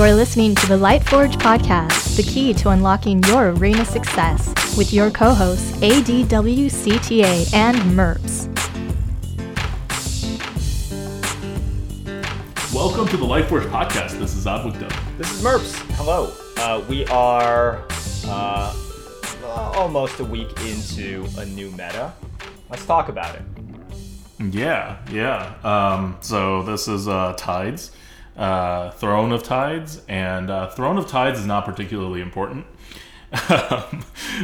You're listening to the Lightforge podcast, the key to unlocking your arena success, with your co hosts ADWCTA and MERPS. Welcome to the Lightforge podcast. This is ADWCTA. This is Merps. Hello. Uh, we are uh, almost a week into a new meta. Let's talk about it. Yeah, yeah. Um, so this is uh, Tides, uh, Throne of Tides, and uh, Throne of Tides is not particularly important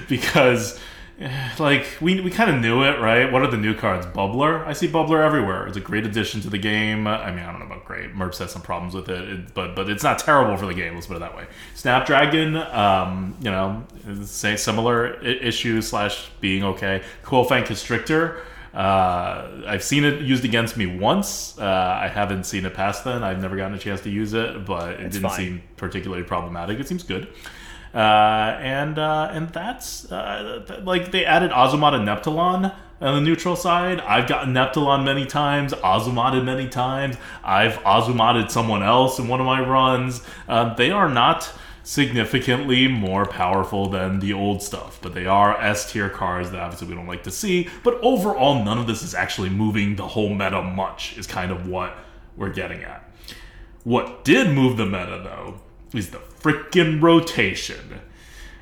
because, eh, like, we, we kind of knew it, right? What are the new cards? Bubbler. I see Bubbler everywhere. It's a great addition to the game. I mean, I don't know about great. Merps has some problems with it, it but but it's not terrible for the game. Let's put it that way. Snapdragon, um, you know, say similar issues slash being okay. Quillfang Constrictor. Uh, I've seen it used against me once. Uh, I haven't seen it past then. I've never gotten a chance to use it, but it It's didn't fine. seem particularly problematic. It seems good. Uh, and uh, and that's uh, th- like they added Ozumat and Neptulon on the neutral side. I've gotten Neptulon many times, Ozumated many times. I've Ozumated someone else in one of my runs. Um, they are not significantly more powerful than the old stuff, but they are S tier cards that obviously we don't like to see. But overall, none of this is actually moving the whole meta much, is kind of what we're getting at. What did move the meta, though, is the freaking rotation.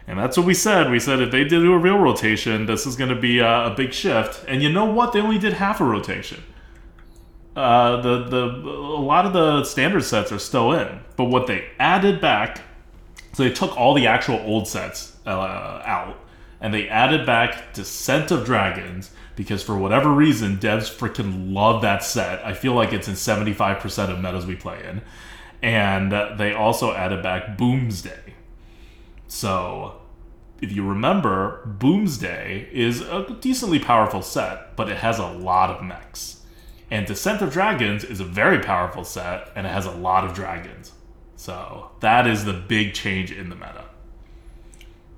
And that's what we said. We said if they did do a real rotation, this is going to be a, a big shift. And you know what? They only did half a rotation. Uh, the the a lot of the standard sets are still in, but what they added back, so they took all the actual old sets uh, out, and they added back Descent of Dragons because for whatever reason, devs freaking love that set. I feel like it's in seventy five percent of metas we play in, and they also added back Boomsday. So, if you remember, Boomsday is a decently powerful set, but it has a lot of mechs. And Descent of Dragons is a very powerful set, and it has a lot of dragons. So, that is the big change in the meta.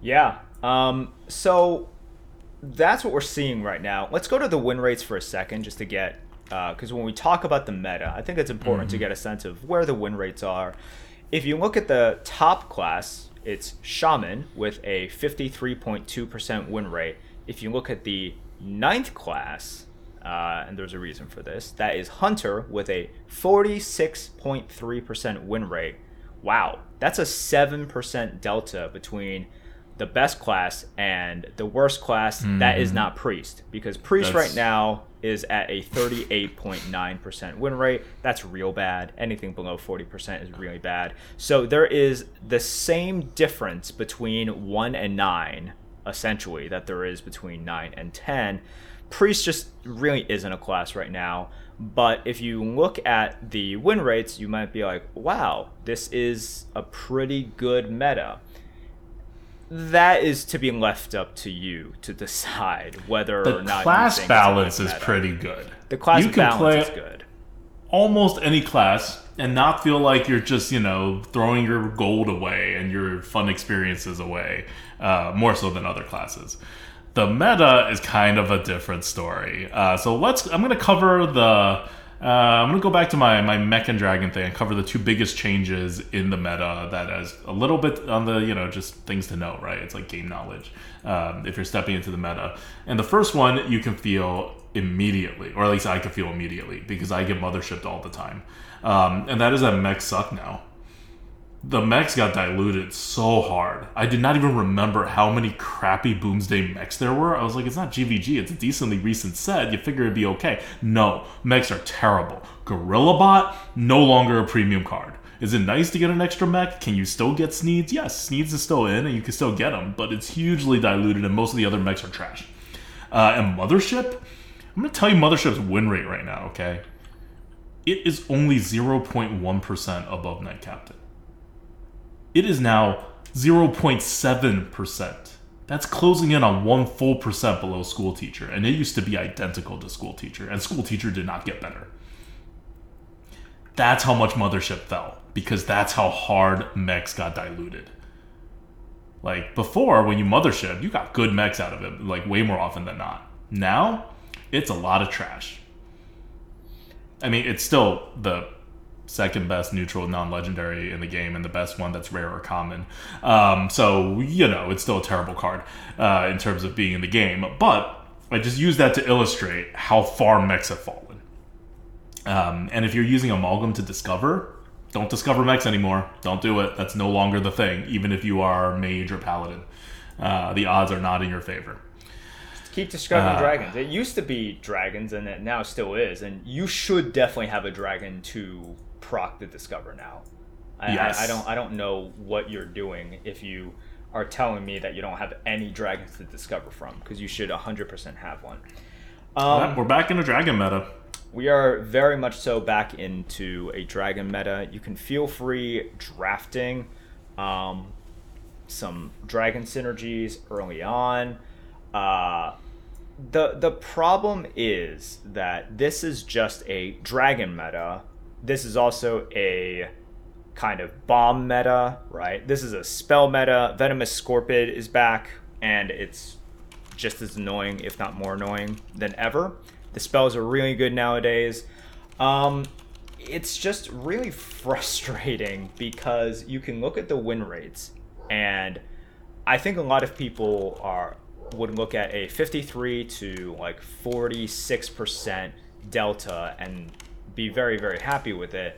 Yeah. Um, so that's what we're seeing right now. Let's go to the win rates for a second just to get, because when we talk about the meta, I think it's important to get a sense of where the win rates are. If you look at the top class, it's Shaman with a 53.2% win rate. If you look at the ninth class, uh, and there's a reason for this, that is Hunter with a 46.3% win rate. Wow, that's a 7% delta between the best class and the worst class that is mm-hmm. not Priest. Because Priest That's- right now is at a 38.9% win rate. That's real bad. Anything below 40% is really bad. So there is the same difference between 1 and 9, essentially, that there is between 9 and 10. Priest just really isn't a class right now. But if you look at the win rates, you might be like, wow, this is a pretty good meta. That is to be left up to you to decide whether The or not you class think it's a balance is meta. pretty good. The class you can balance play is good. almost any class and not feel like you're just you know throwing your gold away and your fun experiences away uh, more so than other classes the meta is kind of a different story uh, so let's i'm going to cover the uh, i'm going to go back to my, my mech and dragon thing and cover the two biggest changes in the meta that is a little bit on the you know just things to know right it's like game knowledge um, if you're stepping into the meta and the first one you can feel immediately, or at least I can feel immediately because I get mothershipped all the time. Um, and that is that mechs suck now. The mechs got diluted so hard. I did not even remember how many crappy Boomsday mechs there were. I was like, it's not GVG, it's a decently recent set. You figure it'd be okay. No, mechs are terrible. Gorilla Bot, no longer a premium card. Is it nice to get an extra mech? Can you still get Sneeds? Yes, Sneeds is still in and you can still get them, but it's hugely diluted and most of the other mechs are trash. Uh, and Mothership, I'm going to tell you Mothership's win rate right now, okay? It is only 0.1% above Knight Captain. It is now 0.7%. That's closing in on one full percent below School Teacher, and it used to be identical to School Teacher, and School Teacher did not get better. That's how much Mothership fell, because that's how hard mechs got diluted. Like before, when you mothership, you got good mechs out of it, like way more often than not. Now, it's a lot of trash. I mean, it's still the second best neutral non-legendary in the game and the best one that's rare or common. Um, so you know it's still a terrible card uh, in terms of being in the game. But I just use that to illustrate how far mechs have fallen. Um, and if you're using amalgam to discover, don't discover mechs anymore. Don't do it. That's no longer the thing. Even if you are mage or paladin, uh, the odds are not in your favor. Keep discovering Uh, dragons. It used to be dragons, and it now still is. And you should definitely have a dragon to proc the discover now. I, Yes. I, I don't. I don't know what you're doing if you are telling me that you don't have any dragons to discover from, because you should 100% have one. Um, We're back in a dragon meta. we are very much so back into a dragon meta. You can feel free drafting um, some dragon synergies early on. Uh, the the problem is that this is just a dragon meta. This is also a kind of bomb meta, right? This is a spell meta. Venomous Scorpid is back, and it's just as annoying, if not more annoying, than ever. The spells are really good nowadays. Um, it's just really frustrating because you can look at the win rates, and I think a lot of people are would look at a 53 to like 46% delta and be very very happy with it.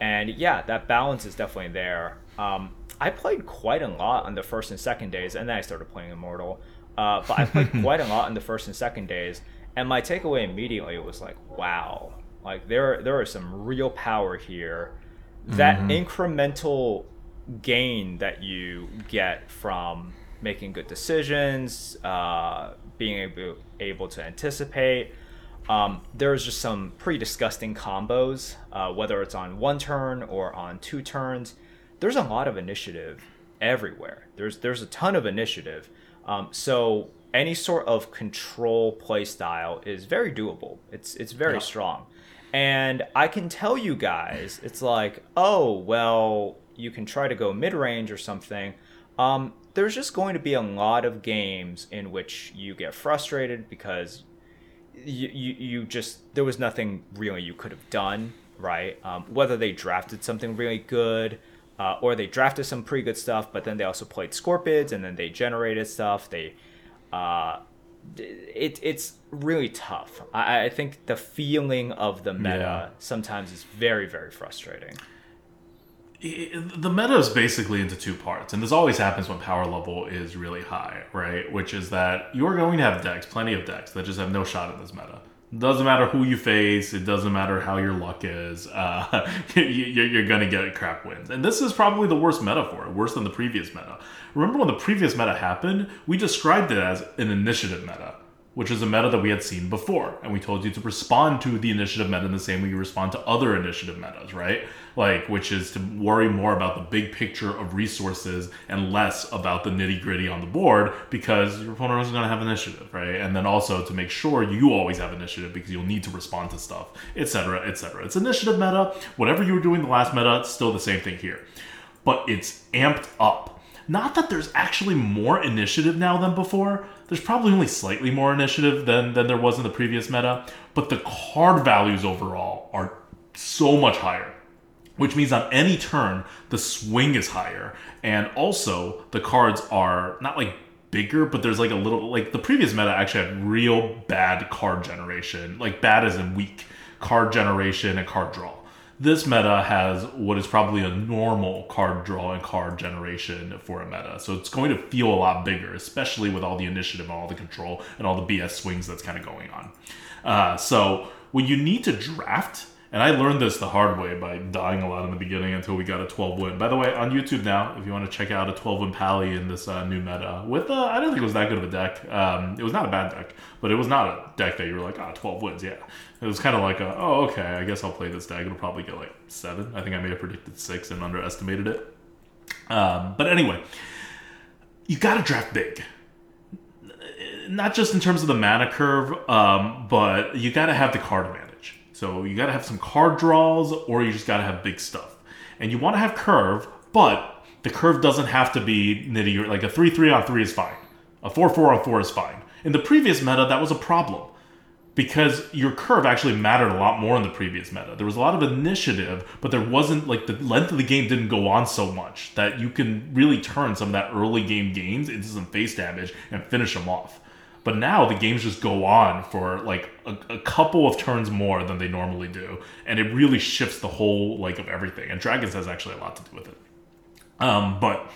And yeah, that balance is definitely there. Um, I played quite a lot on the first and second days, and then I started playing Immortal. Uh, but I played quite a lot on the first and second days, and my takeaway immediately was like, wow, like there there is some real power here. That incremental gain that you get from making good decisions, uh, being able able to anticipate. Um, there's just some pretty disgusting combos, uh, whether it's on one turn or on two turns. There's a lot of initiative everywhere. There's there's a ton of initiative. Um, so any sort of control play style is very doable. It's it's very Yeah. strong. And I can tell you guys, it's like, oh well, you can try to go mid range or something. Um, there's just going to be a lot of games in which you get frustrated because you, you, you just there was nothing really you could have done right? Um, whether they drafted something really good uh, or they drafted some pretty good stuff but then they also played scorpids and then they generated stuff. They uh, it, it's really tough. I, I think the feeling of the meta Yeah. sometimes is very very frustrating the meta is basically into two parts, and this always happens when power level is really high, right? Which is that you're going to have decks, plenty of decks that just have no shot in this meta. Doesn't matter who you face, it doesn't matter how your luck is. Uh, you- you're going to get crap wins, and this is probably the worst meta for it, worse than the previous meta. Remember when the previous meta happened? We described it as an initiative meta which is a meta that we had seen before. And we told you to respond to the initiative meta in the same way you respond to other initiative metas, right? Like, which is to worry more about the big picture of resources and less about the nitty gritty on the board because your opponent is going to have initiative, right? And then also to make sure you always have initiative because you'll need to respond to stuff, etc., etc. It's initiative meta. Whatever you were doing the last meta, it's still the same thing here. But it's amped up. Not that there's actually more initiative now than before. There's probably only slightly more initiative than, than there was in the previous meta, but the card values overall are so much higher. Which means on any turn, the swing is higher. And also, the cards are not like bigger, but there's like a little, like the previous meta actually had real bad card generation. Like bad as in weak card generation and card draw. This meta has what is probably a normal card draw and card generation for a meta. So it's going to feel a lot bigger, especially with all the initiative and all the control and all the BS swings that's kind of going on. Uh, so when you need to draft, and I learned this the hard way by dying a lot in the beginning until we got a 12 win. By the way, on YouTube now, if you want to check out a 12 win Pally in this uh, new meta, with uh, I don't think it was that good of a deck. Um, it was not a bad deck, but it was not a deck that you were like, ah, 12 wins, yeah. It was kind of like, a, oh, okay, I guess I'll play this deck. It'll probably get like seven. I think I may have predicted six and underestimated it. Um, but anyway, you got to draft big not just in terms of the mana curve, um, but you got to have the card advantage. So you got to have some card draws, or you just got to have big stuff. And you want to have curve, but the curve doesn't have to be nitty. Like a three three on three is fine. A four four on four is fine. In the previous meta, that was a problem. because your curve actually mattered a lot more in the previous meta. There was a lot of initiative, but there wasn't like the length of the game didn't go on so much that you can really turn some of that early game gains into some face damage and finish them off. But now the games just go on for like a, a couple of turns more than they normally do, and it really shifts the whole like of everything. And Dragons has actually a lot to do with it. Um, but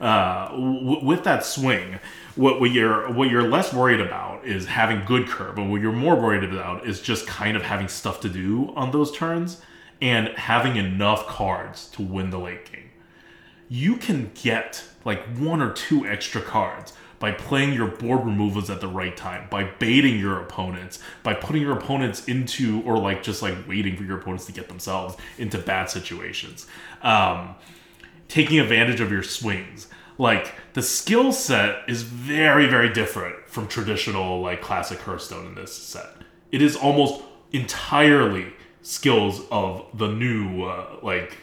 uh, w- with that swing, what, what you're what you're less worried about is having good curve, and what you're more worried about is just kind of having stuff to do on those turns and having enough cards to win the late game. You can get like one or two extra cards by playing your board removals at the right time, by baiting your opponents, by putting your opponents into, or like just like waiting for your opponents to get themselves into bad situations. Um, taking advantage of your swings. Like the skill set is very, very different from traditional like classic Hearthstone in this set. It is almost entirely skills of the new uh, like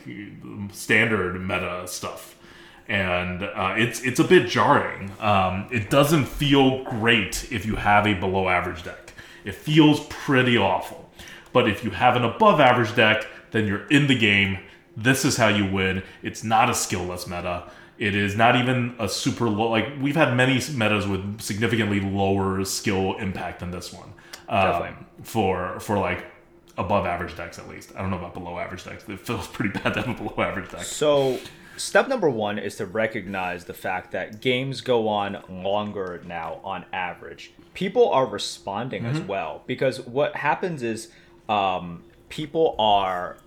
standard meta stuff and uh, it's it's a bit jarring. Um, it doesn't feel great if you have a below average deck. It feels pretty awful. But if you have an above average deck, then you're in the game. This is how you win. It's not a skillless meta. It is not even a super low. Like we've had many metas with significantly lower skill impact than this one. Um, for for like above average decks at least. I don't know about below average decks. It feels pretty bad to have a below average deck. So step number one is to recognize the fact that games go on longer now on average. People are responding Mm-hmm. as well because what happens is um, people are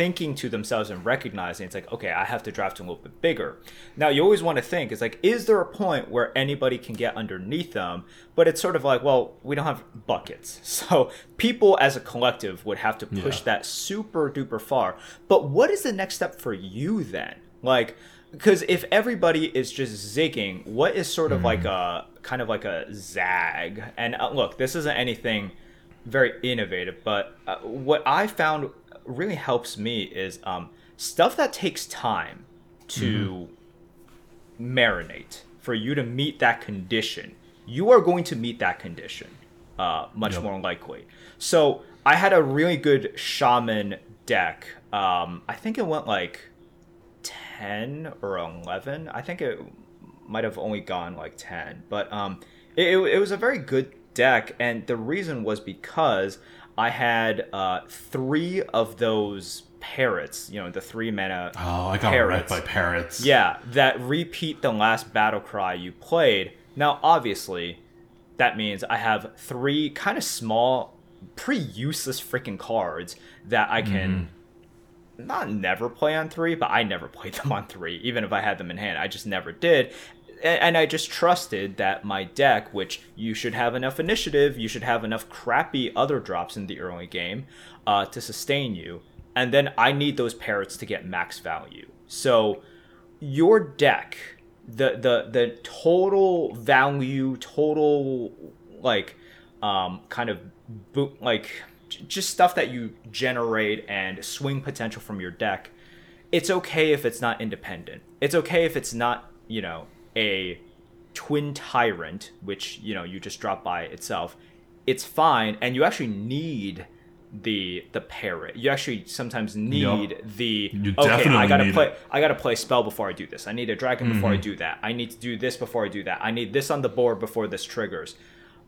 thinking to themselves and recognizing it's like okay i have to draft a little bit bigger. Now you always want to think is like is there a point where anybody can get underneath them? But it's sort of like well we don't have buckets. So people as a collective would have to push Yeah. that super duper far. But what is the next step for you then? Like because if everybody is just zigging what is sort of like a kind of like a zag? And uh, look this isn't anything very innovative but uh, what i found really helps me is um, stuff that takes time to marinate for you to meet that condition. You are going to meet that condition uh, much Yep. more likely. So i had a really good shaman deck um, i think it went like 10 or 11 i think it might have only gone like 10 but um it, it was a very good deck and the reason was because i had uh three of those parrots you know the three mana Oh, I got wrecked by parrots. yeah, that repeat the last battle cry you played. Now, obviously, that means I have three kind of small, pretty useless freaking cards that I can not never play on three, but I never played them on three, even if I had them in hand. I just never did. And I just trusted that my deck, which you should have enough initiative, you should have enough crappy other drops in the early game uh, to sustain you. And then I need those parrots to get max value. So your deck, the the the total value, total like um, kind of bo- like just stuff that you generate and swing potential from your deck. It's okay if it's not independent. It's okay if it's not you know a twin tyrant, which you know you just drop by itself. It's fine, and you actually need the the parrot. You actually sometimes need the You okay. I gotta play. it. I gotta play spell before I do this. I need a dragon before I Mm-hmm. do that. I need to do this before I do that. I need this on the board before this triggers.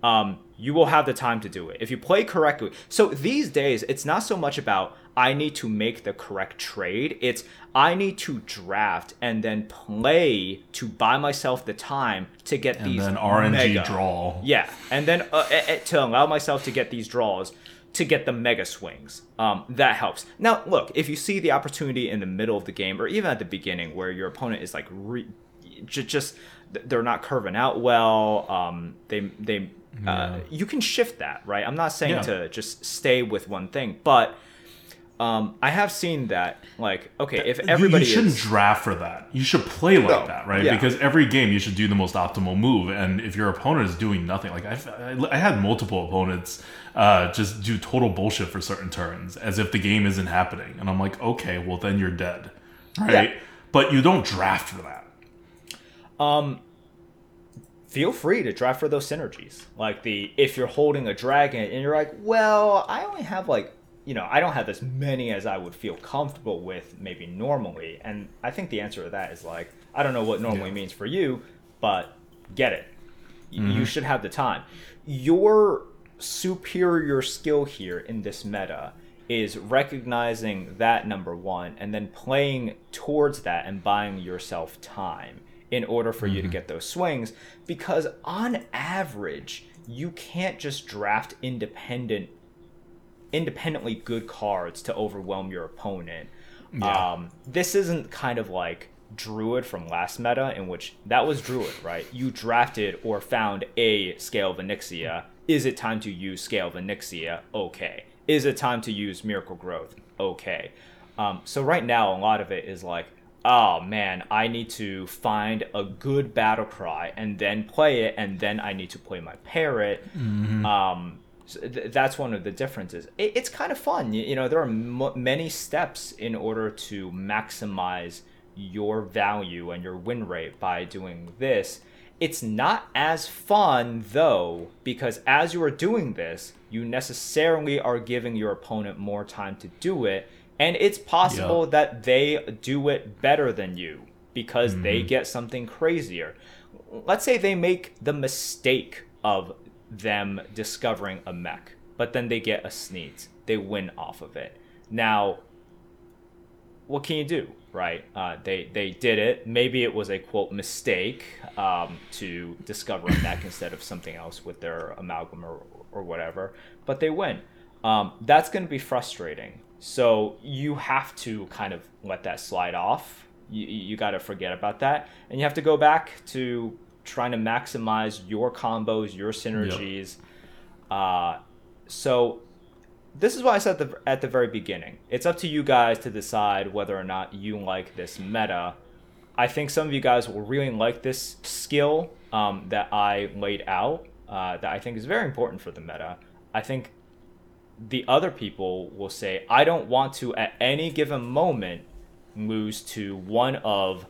Um, you will have the time to do it if you play correctly. So these days, it's not so much about I need to make the correct trade. It's I need to draft and then play to buy myself the time to get And these then RNG mega- draw. yeah, and then uh, to allow myself to get these draws, to get the mega swings, um, that helps. Now, look, if you see the opportunity in the middle of the game, or even at the beginning, where your opponent is like, re- j- just they're not curving out well, um, they they, uh, you can shift that, right? I'm not saying Yeah. to just stay with one thing, but. Um, I have seen that, like, okay, if everybody you, shouldn't is, draft for that. You should play like No. that, right? Yeah. Because every game you should do the most optimal move, and if your opponent is doing nothing, like I've, I, I had multiple opponents uh, just do total bullshit for certain turns, as if the game isn't happening, and I'm like, okay, well then you're dead, right? Yeah. But you don't draft for that. Um, feel free to draft for those synergies. Like the if you're holding a dragon and you're like, well, I only have like you know, I don't have as many as I would feel comfortable with maybe normally. And I think the answer to that is like, I don't know what normally Yeah. means for you, but get it. Y- You mm-hmm. should have the time. Your superior skill here in this meta is recognizing that number one and then playing towards that and buying yourself time in order for you to mm-hmm. get those swings because on average you can't just draft independent independently good cards to overwhelm your opponent. Yeah. Um, this isn't kind of like Druid from last meta, in which that was Druid, right? You drafted or found a Scale of Onyxia. Is it time to use Scale of Onyxia? Okay. Is it time to use Miracle Growth? Okay. Um, so right now, a lot of it is like, oh man, I need to find a good battle cry and then play it, and then I need to play my parrot. Um, so th- that's one of the differences. It, it's kind of fun. You, you know, there are m- many steps in order to maximize your value and your win rate by doing this. It's not as fun though, because as you are doing this, you necessarily are giving your opponent more time to do it, and it's possible Yeah. that they do it better than you because they mm-hmm. get something crazier. Let's say they make the mistake of them discovering a mech, but then they get a Sneed's. They win off of it. Now, what can you do, right? Uh, they they did it. Maybe it was a quote mistake um, to discover a mech instead of something else with their amalgam or, or whatever, but they win. Um, that's going to be frustrating. So you have to kind of let that slide off. You, you got to forget about that, and you have to go back to trying to maximize your combos, your synergies. Uh, so this is why I said at the, at the very beginning. It's up to you guys to decide whether or not you like this meta. I think some of you guys will really like this skill um, that I laid out. Uh, that I think is very important for the meta. I think the other people will say, I don't want to at any given moment lose to one of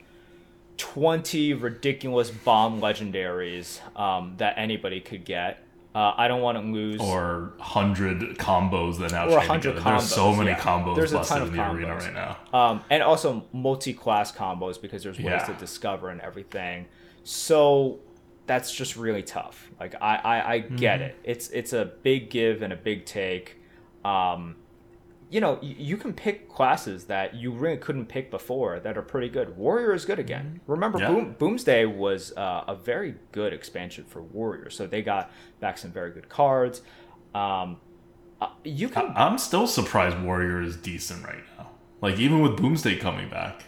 20 ridiculous bomb legendaries um, that anybody could get. Uh, I don't want to lose. or hundred combos that now Or 100 together. There's so many yeah. combos There's a ton of in the arena right now. um, and also multi-class combos because there's ways Yeah. to discover and everything. So that's just really tough. Like I, I, I get Mm-hmm. it. It's it's a big give and a big take. Um, you know, y- you can pick classes that you really couldn't pick before that are pretty good. Warrior is good again. Remember, Mm-hmm. Yeah. Boom, Boomsday was uh, a very good expansion for Warrior, so they got back some very good cards. Um, uh, you can I'm still surprised Warrior is decent right now. Like even with Boomsday coming back,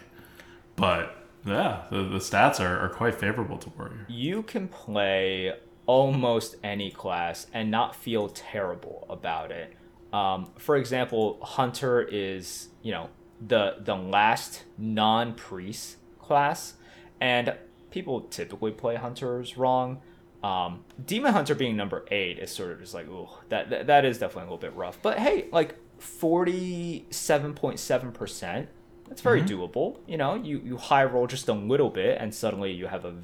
but yeah, the, the stats are, are quite favorable to Warrior. you can play almost any class and not feel terrible about it. Um, for example, Hunter is you know the the last non priest class, and people typically play Hunters wrong. Um, Demon Hunter being number eight is sort of just like, ooh, that, that that is definitely a little bit rough. But hey, like forty seven point seven percent, that's very doable. You know, you you high roll just a little bit, and suddenly you have a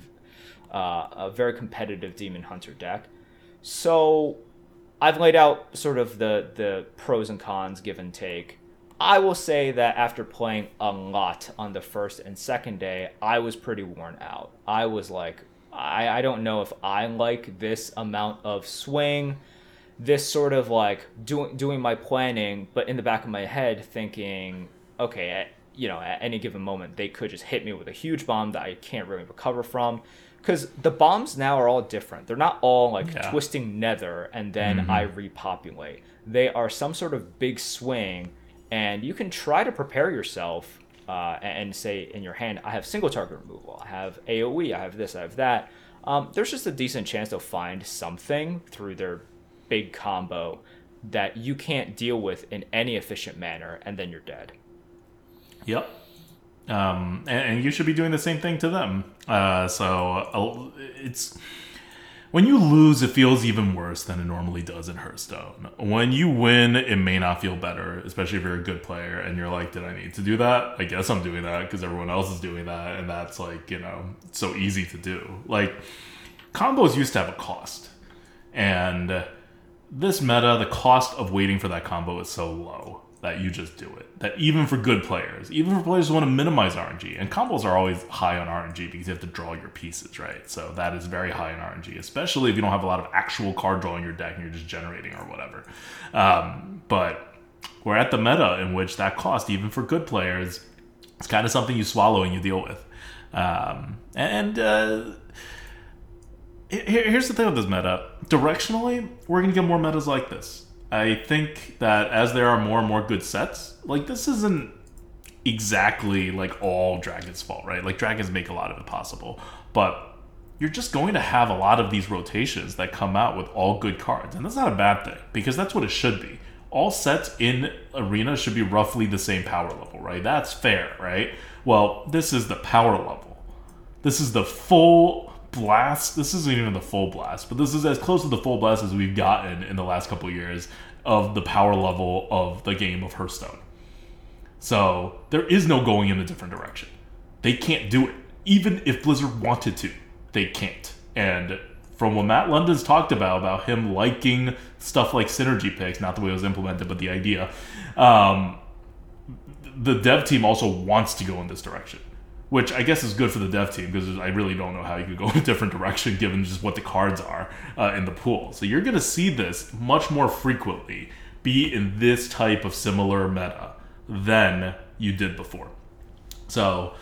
uh, a very competitive Demon Hunter deck. So I've laid out sort of the the pros and cons, give and take. I will say that after playing a lot on the first and second day, I was pretty worn out. I was like, I, I don't know if I like this amount of swing, this sort of like doing doing my planning, but in the back of my head thinking, okay, at, you know, at any given moment they could just hit me with a huge bomb that I can't really recover from. Because the bombs now are all different. They're not all like Yeah. twisting nether and then I repopulate. They are some sort of big swing, and you can try to prepare yourself uh, and, and say in your hand, I have single target removal, I have AoE, I have this, I have that. Um, there's just a decent chance they'll find something through their big combo that you can't deal with in any efficient manner, and then you're dead. Yep. Um, and, and you should be doing the same thing to them. Uh, so uh, it's when you lose, it feels even worse than it normally does in Hearthstone. When you win, it may not feel better, especially if you're a good player and you're like, "Did I need to do that? I guess I'm doing that because everyone else is doing that, and that's like you know so easy to do." Like combos used to have a cost, and this meta, the cost of waiting for that combo is so low that you just do it. That even for good players, even for players who want to minimize RNG, and combos are always high on RNG because you have to draw your pieces, right? So that is very high in RNG, especially if you don't have a lot of actual card draw in your deck and you're just generating or whatever. Um, but we're at the meta in which that cost, even for good players, it's kind of something you swallow and you deal with. Um, and uh, here's the thing with this meta directionally, we're going to get more metas like this. I think that as there are more and more good sets, like this isn't exactly like all Dragon's fault, right? Like Dragons make a lot of it possible, but you're just going to have a lot of these rotations that come out with all good cards, and that's not a bad thing because that's what it should be. All sets in Arena should be roughly the same power level, right? That's fair, right? Well, this is the power level. This is the full blast. This isn't even the full blast, but this is as close to the full blast as we've gotten in the last couple years of the power level of the game of Hearthstone. So there is no going in a different direction. They can't do it. Even if Blizzard wanted to, they can't. And from what Matt London's talked about, about him liking stuff like synergy picks, not the way it was implemented, but the idea, um, the dev team also wants to go in this direction which I guess is good for the dev team because I really don't know how you could go in a different direction given just what the cards are uh, in the pool. So you're going to see this much more frequently be in this type of similar meta than you did before. So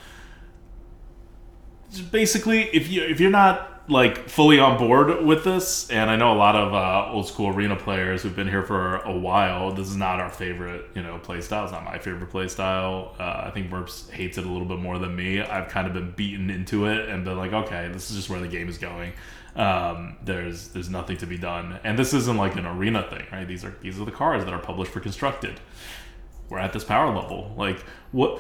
basically, if you if you're not like fully on board with this, and I know a lot of uh, old school arena players who've been here for a while. This is not our favorite, you know, play style. It's not my favorite play style. Uh, I think Merps hates it a little bit more than me. I've kind of been beaten into it and been like, okay, this is just where the game is going. Um, there's there's nothing to be done, and this isn't like an arena thing, right? These are these are the cards that are published for constructed. We're at this power level. Like what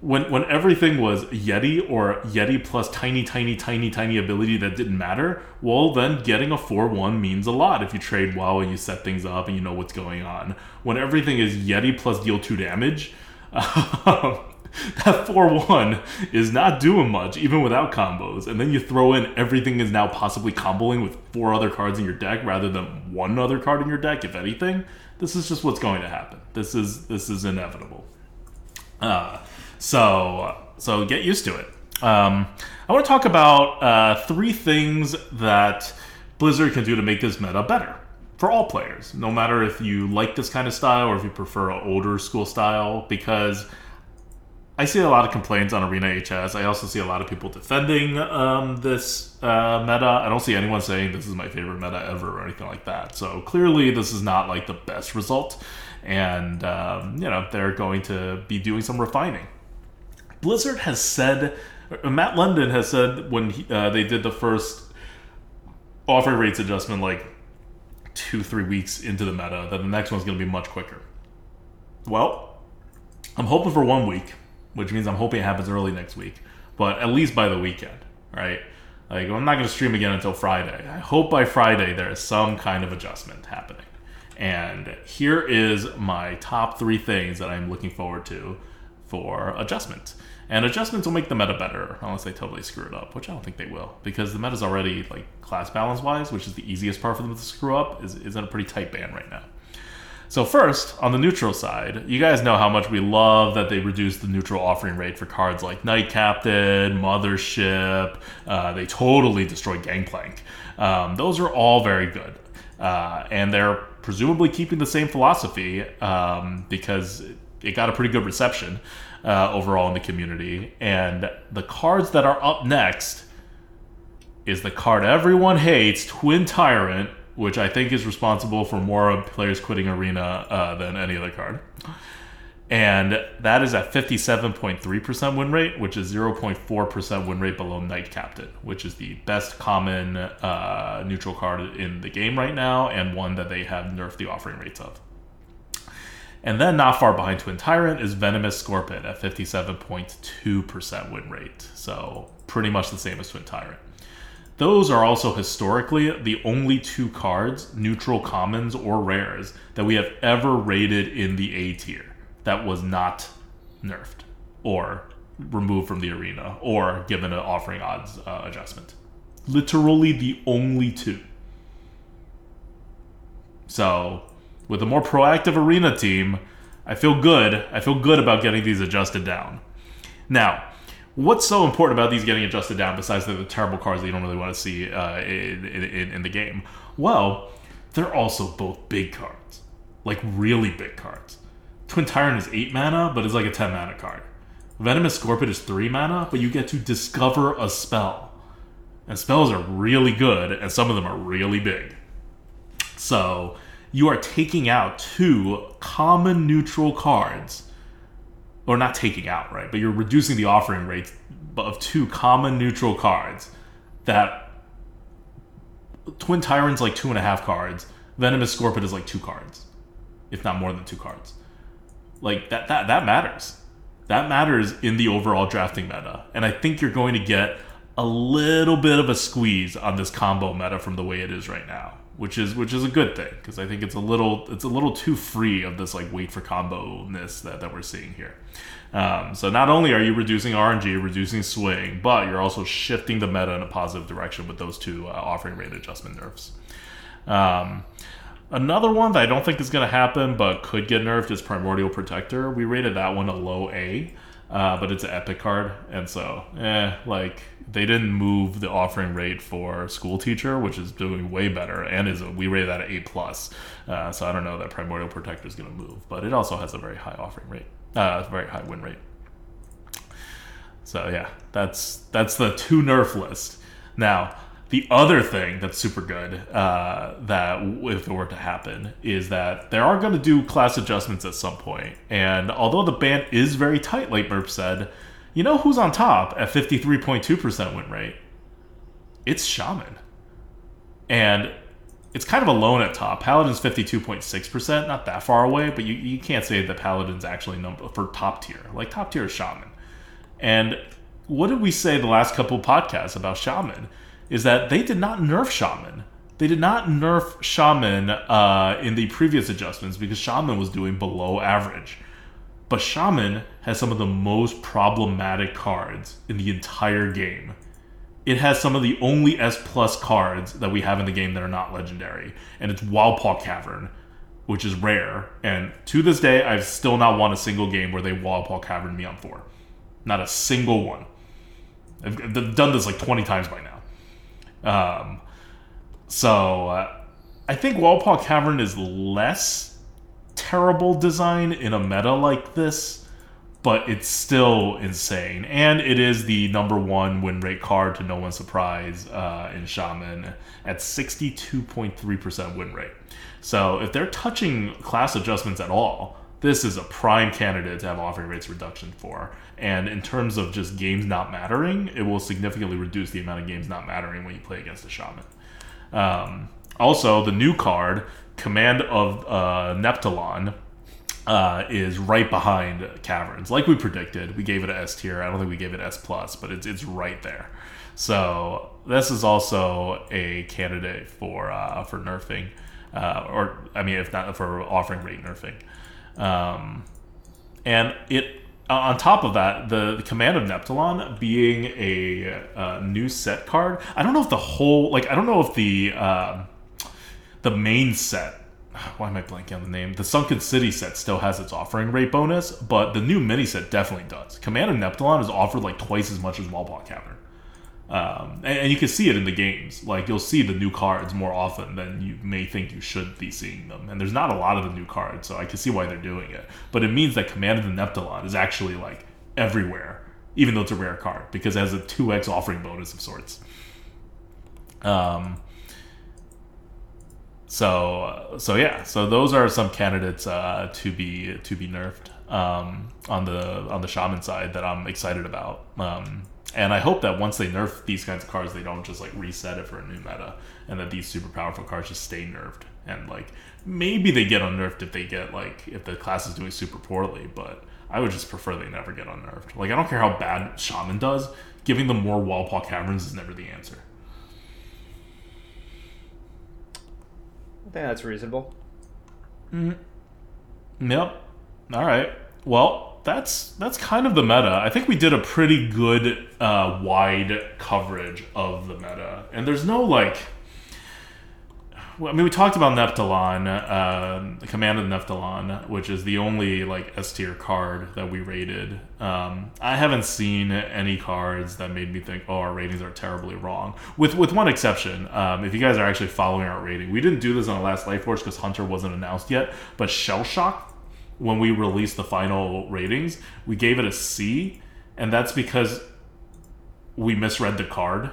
when when everything was Yeti or Yeti plus tiny, tiny, tiny, tiny ability that didn't matter, well then getting a 4-1 means a lot if you trade well and you set things up and you know what's going on. When everything is Yeti plus deal 2 damage, that 4-1 is not doing much, even without combos. And then you throw in everything is now possibly comboing with four other cards in your deck rather than one other card in your deck, if anything. This is just what's going to happen. This is this is inevitable. Uh, so so get used to it. Um, I want to talk about uh, three things that Blizzard can do to make this meta better for all players, no matter if you like this kind of style or if you prefer an older school style. Because I see a lot of complaints on Arena HS. I also see a lot of people defending um, this uh, meta. I don't see anyone saying this is my favorite meta ever or anything like that. So clearly, this is not like the best result, and um, you know they're going to be doing some refining. Blizzard has said, Matt London has said when he, uh, they did the first offer rates adjustment, like two, three weeks into the meta, that the next one's going to be much quicker. Well, I'm hoping for one week, which means I'm hoping it happens early next week, but at least by the weekend, right? Like, I'm not going to stream again until Friday. I hope by Friday there is some kind of adjustment happening. And here is my top three things that I'm looking forward to for adjustment. And adjustments will make the meta better, unless they totally screw it up, which I don't think they will, because the meta's already like class balance wise, which is the easiest part for them to screw up, is, is in a pretty tight band right now. So first, on the neutral side, you guys know how much we love that they reduced the neutral offering rate for cards like Knight Captain, Mothership. Uh, they totally destroyed Gangplank. Um, those are all very good, uh, and they're presumably keeping the same philosophy um, because it got a pretty good reception uh, overall in the community. And the cards that are up next is the card everyone hates, Twin Tyrant, which I think is responsible for more players quitting Arena uh, than any other card. And that is at 57.3% win rate, which is 0.4% win rate below Knight Captain, which is the best common uh, neutral card in the game right now, and one that they have nerfed the offering rates of. And then not far behind Twin Tyrant is Venomous Scorpion at 57.2% win rate. So pretty much the same as Twin Tyrant. Those are also historically the only two cards, neutral commons or rares, that we have ever rated in the A tier that was not nerfed or removed from the arena or given an offering odds uh, adjustment. literally the only two. So, with a more proactive arena team, I feel good. I feel good about getting these adjusted down. Now, what's so important about these getting adjusted down besides the, terrible cards that you don't really want to see uh, in, in, in the game? Well, they're also both big cards, like really big cards. Twin Tyrant is 8 mana, but it's like a 10 mana card. Venomous Scorpion is 3 mana, but you get to discover a spell. And spells are really good, and some of them are really big. So, you are taking out two common neutral cards. Or not taking out, right? But you're reducing the offering rate of two common neutral cards that Twin Tyrant's like two and a half cards. Venomous Scorpion is like two cards, if not more than two cards. Like that that that matters. That matters in the overall drafting meta. And I think you're going to get a little bit of a squeeze on this combo meta from the way it is right now, which is which is a good thing because I think it's a little it's a little too free of this like wait for combo ness that, that we're seeing here. Um, so not only are you reducing RNG, reducing swing, but you're also shifting the meta in a positive direction with those two uh, offering rate adjustment nerfs. Um, Another one that I don't think is going to happen, but could get nerfed is Primordial Protector. We rated that one a low A, uh, but it's an epic card, and so, eh, like they didn't move the offering rate for School Teacher, which is doing way better, and is a, we rate that at A plus. Uh, so I don't know that Primordial Protector is going to move, but it also has a very high offering rate, uh, very high win rate. So yeah, that's that's the two nerf list. Now the other thing that's super good uh, that if it were to happen is that they are going to do class adjustments at some point. And although the band is very tight, like Merps said, you know who's on top at 53.2% win rate? It's Shaman. And it's kind of alone at top. Paladin's 52.6%, not that far away, but you, you can't say that Paladin's actually number for top tier. Like top tier is Shaman. And what did we say the last couple podcasts about Shaman? Is that they did not nerf Shaman. They did not nerf Shaman uh, in the previous adjustments because Shaman was doing below average. But Shaman has some of the most problematic cards in the entire game. It has some of the only S plus cards that we have in the game that are not legendary, and it's Wildpaw Cavern, which is rare. And to this day, I've still not won a single game where they Wildpaw Cavern me on four. Not a single one. I've done this like 20 times by now. Um, so uh, I think Wildpaw Cavern is less terrible design in a meta like this, but it's still insane. And it is the number one win rate card to no one's surprise uh, in Shaman at 62.3% win rate. So if they're touching class adjustments at all, this is a prime candidate to have offering rates reduction for. And in terms of just games not mattering, it will significantly reduce the amount of games not mattering when you play against a shaman. Um, also, the new card, Command of uh, Neptulon, uh, is right behind Caverns. Like we predicted, we gave it a S tier. I don't think we gave it S plus, but it's it's right there. So this is also a candidate for uh, for nerfing, uh, or I mean, if not for offering rate nerfing. Um, and it on top of that, the, the, command of Neptulon being a, a, new set card. I don't know if the whole like I don't know if the uh, the main set. Why am I blanking on the name? The Sunken City set still has its offering rate bonus, but the new mini set definitely does. Command of Neptulon is offered like twice as much as Wildpaw Cavern. Um, and, and, you can see it in the games. Like you'll see the new cards more often than you may think you should be seeing them. And there's not a lot of the new cards, so I can see why they're doing it. But it means that Command of the Neptulon is actually like everywhere, even though it's a rare card because it has a two X offering bonus of sorts. Um. So so yeah, so those are some candidates uh, to be to be nerfed um, on the on the shaman side that I'm excited about. Um, and I hope that once they nerf these kinds of cards, they don't just like reset it for a new meta, and that these super powerful cards just stay nerfed. And like maybe they get unnerfed if they get like if the class is doing super poorly, but I would just prefer they never get unnerfed. Like I don't care how bad Shaman does, giving them more Wildpaw Caverns is never the answer. I think that's reasonable. Mm-hmm. Yep. All right. Well, that's that's kind of the meta. I think we did a pretty good uh, wide coverage of the meta, and there's no like. Well, I mean, we talked about Neptulon, uh, Command of Neptulon, which is the only like S tier card that we rated. Um, I haven't seen any cards that made me think, oh, our ratings are terribly wrong. With with one exception, um, if you guys are actually following our rating, we didn't do this on the last Lightforge because Hunter wasn't announced yet. But Shell Shock, when we released the final ratings, we gave it a C, and that's because we misread the card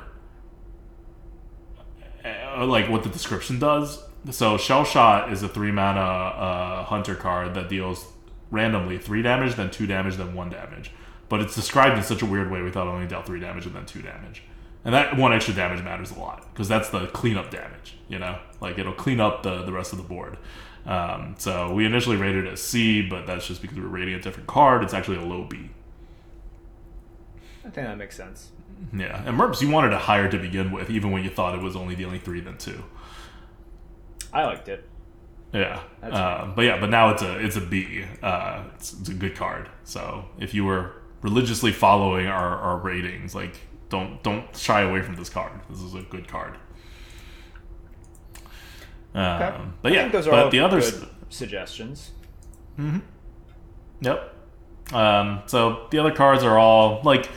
uh, like what the description does. So Shell Shot is a three mana uh, hunter card that deals randomly three damage, then two damage, then one damage. But it's described in such a weird way. We thought it only dealt three damage and then two damage, and that one extra damage matters a lot because that's the cleanup damage. You know, like it'll clean up the the rest of the board. Um, so we initially rated it a C, but that's just because we were rating a different card. It's actually a low B. I think that makes sense. Yeah, and Merps, you wanted a higher to begin with, even when you thought it was only dealing three than two. I liked it. Yeah, uh, but yeah, but now it's a it's a B. Uh, it's, it's, a good card. So if you were religiously following our, our ratings, like don't don't shy away from this card. This is a good card. Okay. Um, but I yeah, those are but the others suggestions. Mm-hmm. Yep. Um, so the other cards are all like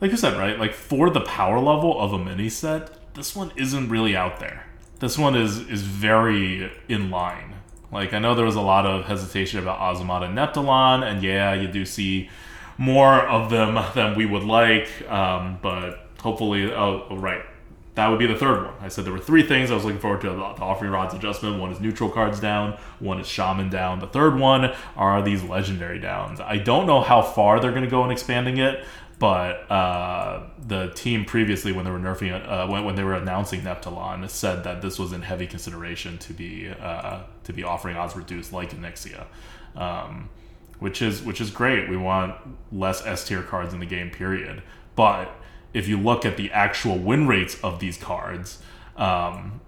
like you said, right? Like for the power level of a mini set, this one isn't really out there. This one is is very in line. Like I know there was a lot of hesitation about Ozumat and Neptulon, and yeah, you do see more of them than we would like. Um, but hopefully, oh, oh, right, that would be the third one. I said there were three things I was looking forward to the offering odds adjustment. One is neutral cards down, one is shaman down. The third one are these legendary downs. I don't know how far they're going to go in expanding it but uh, the team previously, when they were nerfing uh, when, when they were announcing Neptulon, said that this was in heavy consideration to be uh, to be offering odds reduced like Onyxia, um, which is which is great. We want less S tier cards in the game, period. But if you look at the actual win rates of these cards, um,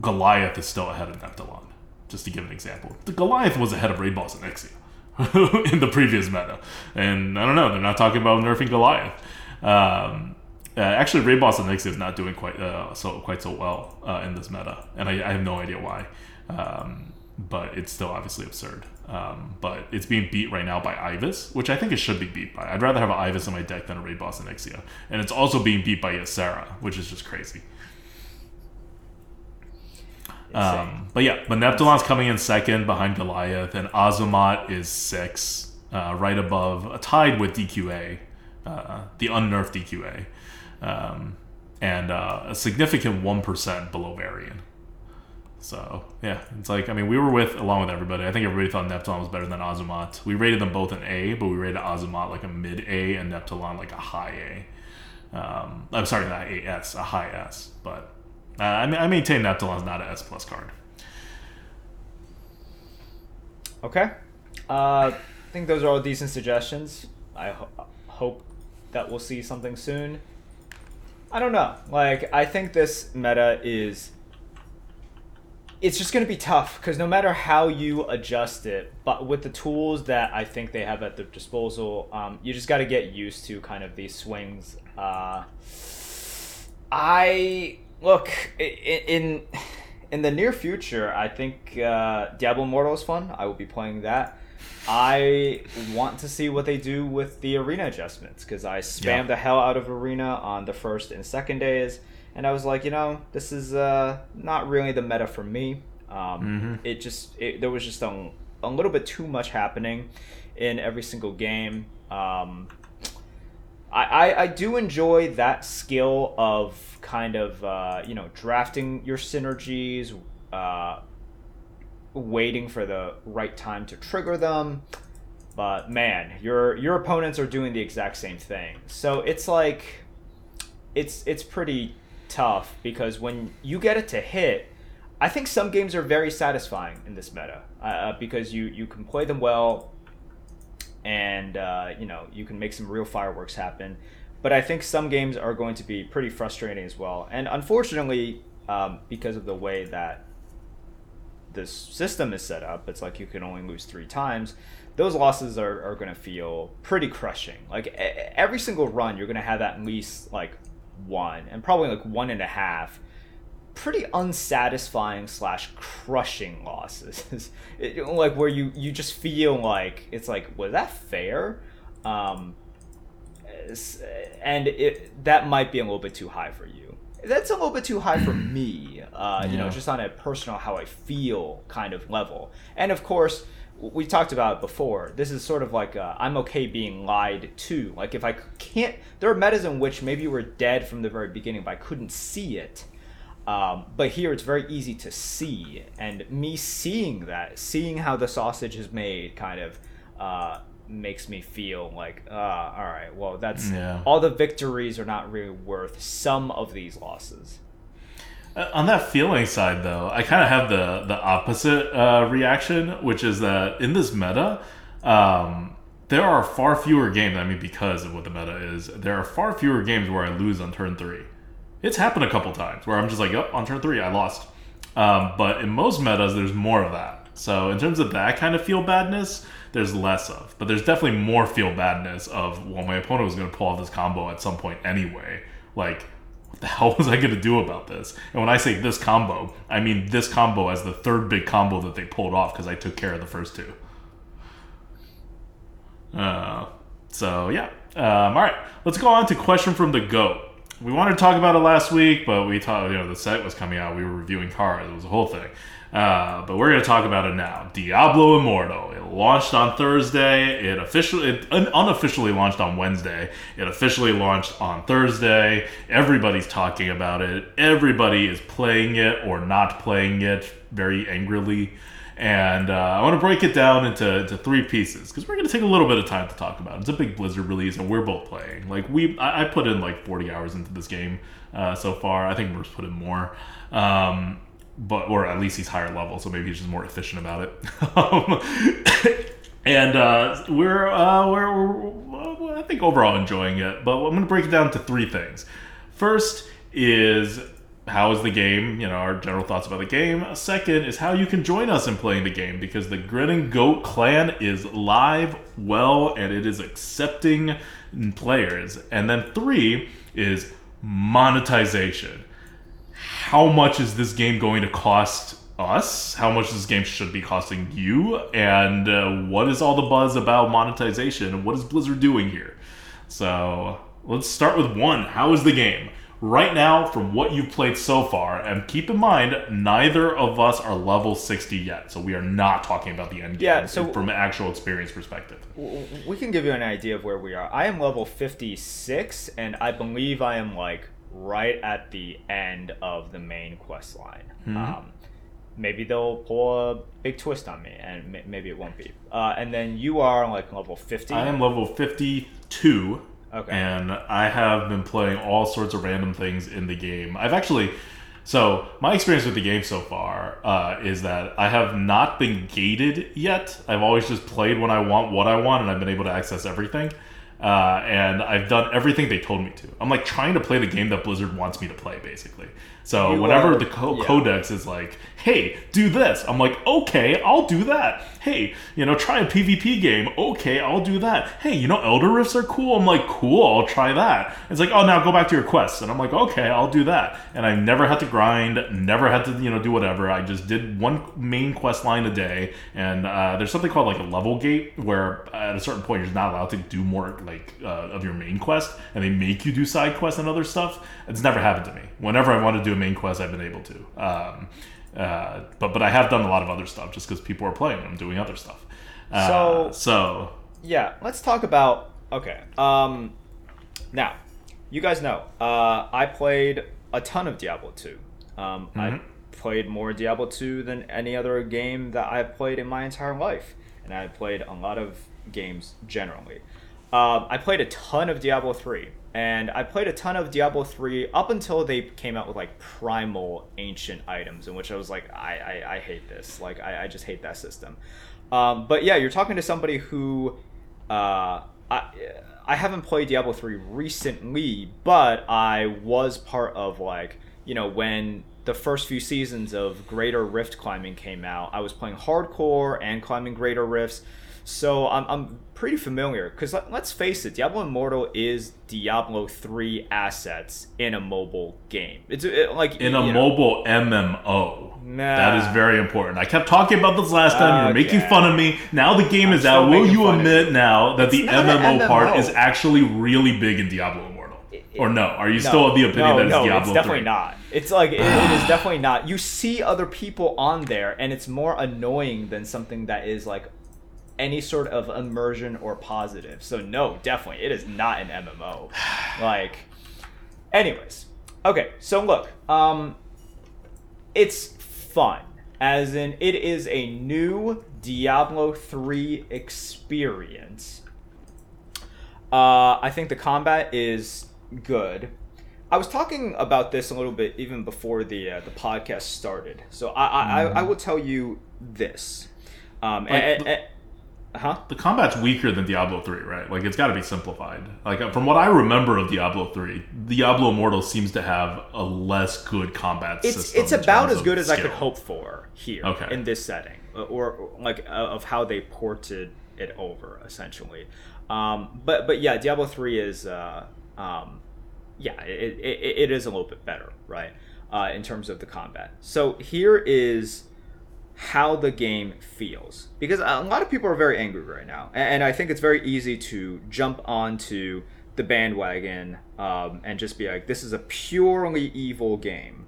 Goliath is still ahead of Neptulon. Just to give an example, the Goliath was ahead of Raid and Onyxia. in the previous meta. And I don't know, they're not talking about nerfing Goliath. Um, uh, actually, Raid Boss Onyxia is not doing quite uh, so quite so well uh, in this meta, and I, I, have no idea why. Um, but it's still obviously absurd. Um, but it's being beat right now by Ivus, which I think it should be beat by. I'd rather have an Ivus in my deck than a Raid Boss Onyxia. And it's also being beat by Ysera, which is just crazy. Um, but yeah, but Neptulon's coming in second behind Goliath, and Ozumat is six, uh, right above, uh, tied with DQA, uh, the unnerfed DQA, um, and uh, a significant one percent below Varian. So yeah, it's like I mean we were with along with everybody. I think everybody thought Neptulon was better than Ozumat. We rated them both an A, but we rated Ozumat like a mid A and Neptulon like a high A. Um, I'm sorry, not A S, a high S, but uh, I, mean, I maintain Neptulon's not an S plus card. Okay. Uh, I think those are all decent suggestions. I ho- hope that we'll see something soon. I don't know. Like, I think this meta is. It's just going to be tough because no matter how you adjust it, but with the tools that I think they have at their disposal, um, you just got to get used to kind of these swings. Uh, I look in in the near future. I think uh, Diablo Immortal is fun. I will be playing that. I want to see what they do with the arena adjustments because I spammed yeah. the hell out of arena on the first and second days, and I was like, you know, this is uh, not really the meta for me. Um, mm-hmm. It just it, there was just a, a little bit too much happening in every single game. Um, I, I, I do enjoy that skill of kind of uh, you know drafting your synergies, uh, waiting for the right time to trigger them. But man, your your opponents are doing the exact same thing. So it's like it's it's pretty tough because when you get it to hit, I think some games are very satisfying in this meta uh, uh because you you can play them well and uh, you know you can make some real fireworks happen. But I think some games are going to be pretty frustrating as well. And unfortunately, um, because of the way that this system is set up, it's like you can only lose three times. those losses are, are going to feel pretty crushing. Like every single run, you're going to have at least like one and probably like one and a half pretty unsatisfying slash crushing losses. It, like where you you just feel like it's like was that fair? Um and it that might be a little bit too high for you. That's a little bit too high for me uh, you know just on a personal how i feel kind of level. And of course we talked about it before. This is sort of like i am okay being lied to. Like if I can't, there are metas in which maybe you were dead from the very beginning, but I couldn't see it. Um, but here it's very easy to see, and me seeing that, seeing how the sausage is made, kind of uh, makes me feel like, uh, all right, well, that's yeah. all the victories are not really worth some of these losses. Uh, on that feeling side, though, I kind of have the the opposite uh, reaction, which is that in this meta, um, there are far fewer games. I mean, because of what the meta is, there are far fewer games where I lose on turn three. It's happened a couple times where I'm just like, "Yep, on turn three, I lost." Um, but in most metas, there's more of that. So in terms of that kind of feel badness, there's less of. But there's definitely more feel badness of well, my opponent was going to pull off this combo at some point anyway. Like the hell was I going to do about this? And when I say this combo, I mean this combo as the third big combo that they pulled off because I took care of the first two. Uh, so yeah. Um, all right, let's go on to question from the goat. We wanted to talk about it last week, but we thought you know the set was coming out. We were reviewing cars. It was a whole thing. Uh, but we're going to talk about it now. Diablo Immortal. It launched on Thursday. It officially, it unofficially launched on Wednesday. It officially launched on Thursday. Everybody's talking about it. Everybody is playing it or not playing it very angrily. And uh, I want to break it down into, into three pieces because we're going to take a little bit of time to talk about it. It's a big Blizzard release, and we're both playing. Like we, I, I put in like 40 hours into this game uh, so far. I think Merps put in more. Um, but or at least he's higher level, so maybe he's just more efficient about it. um, and uh, we're, uh, we're, we're, I think overall enjoying it. But I'm going to break it down to three things. First is how is the game? You know, our general thoughts about the game. Second is how you can join us in playing the game because the Grinning Goat clan is live, well, and it is accepting players. And then three is monetization how much is this game going to cost us? How much this game should be costing you? And uh, what is all the buzz about monetization? And what is Blizzard doing here? So let's start with one. How is the game? Right now, from what you've played so far, and keep in mind, neither of us are level 60 yet, so we are not talking about the end game yeah, so from an actual experience perspective. We can give you an idea of where we are. I am level 56, and I believe I am like right at the end of the main quest line. Mm-hmm. Um, maybe they'll pull a big twist on me, and maybe it won't be. Uh, and then you are like level fifty. I am level fifty-two. Okay. And I have been playing all sorts of random things in the game. I've actually. So my experience with the game so far uh, is that I have not been gated yet. I've always just played when I want, what I want, and I've been able to access everything. Uh, and I've done everything they told me to. I'm like trying to play the game that Blizzard wants me to play, basically. So you whenever are, the co- yeah. codex is like, "Hey, do this," I'm like, "Okay, I'll do that." Hey, you know, try a PvP game. Okay, I'll do that. Hey, you know, Elder Rifts are cool. I'm like, "Cool, I'll try that." It's like, "Oh, now go back to your quests," and I'm like, "Okay, I'll do that." And I never had to grind, never had to, you know, do whatever. I just did one main quest line a day, and uh, there's something called like a level gate where at a certain point you're not allowed to do more like uh, of your main quest, and they make you do side quests and other stuff. It's never happened to me. Whenever I want to do main quest I've been able to. Um, uh, but but I have done a lot of other stuff just because people are playing. I'm doing other stuff. Uh, so so yeah, let's talk about okay. Um, now, you guys know uh, I played a ton of Diablo 2. Um, mm-hmm. I played more Diablo 2 than any other game that I've played in my entire life, and I played a lot of games generally. Uh, I played a ton of Diablo 3 and I played a ton of Diablo 3 up until they came out with like primal ancient items, in which I was like, I, I, I hate this. Like, I, I just hate that system. Um, but yeah, you're talking to somebody who uh, I, I haven't played Diablo 3 recently, but I was part of like, you know, when the first few seasons of Greater Rift climbing came out, I was playing hardcore and climbing Greater Rifts. So I'm, I'm pretty familiar because let, us face it, Diablo Immortal is Diablo 3 assets in a mobile game. It's it, like in a know, mobile MMO. Nah. That is very important. I kept talking about this last time. You're making fun of me. Now the game I'm is out. Will you admit now that the an MMO, part is actually really big in Diablo Immortal? or no? Are you No, still of the opinion no, that it's no, Diablo it's definitely 3? not. It's like it, it is definitely not. You see other people on there, and it's more annoying than something that is like any sort of immersion or positive. So no, definitely, it is not an MMO. Like, anyways, okay. So look, um, it's fun, as in it is a new Diablo three experience. Uh, I think the combat is good. I was talking about this a little bit even before the uh, the podcast started. So I I, I, I will tell you this. Um, Like, and- and- huh? The combat's weaker than Diablo 3, right? Like it's got to be simplified. Like uh, from what I remember of Diablo 3, Diablo Immortal seems to have a less good combat It's system. it's about as good as I could hope for here Okay. in this setting, or, or like uh, of how they ported it over essentially. Um, but but yeah, Diablo three is uh, um, yeah it, it, it is a little bit better right uh, in terms of the combat. So here is how the game feels because a lot of people are very angry right now, and, I think it's very easy to jump onto the bandwagon um, and just be like, this is a purely evil game.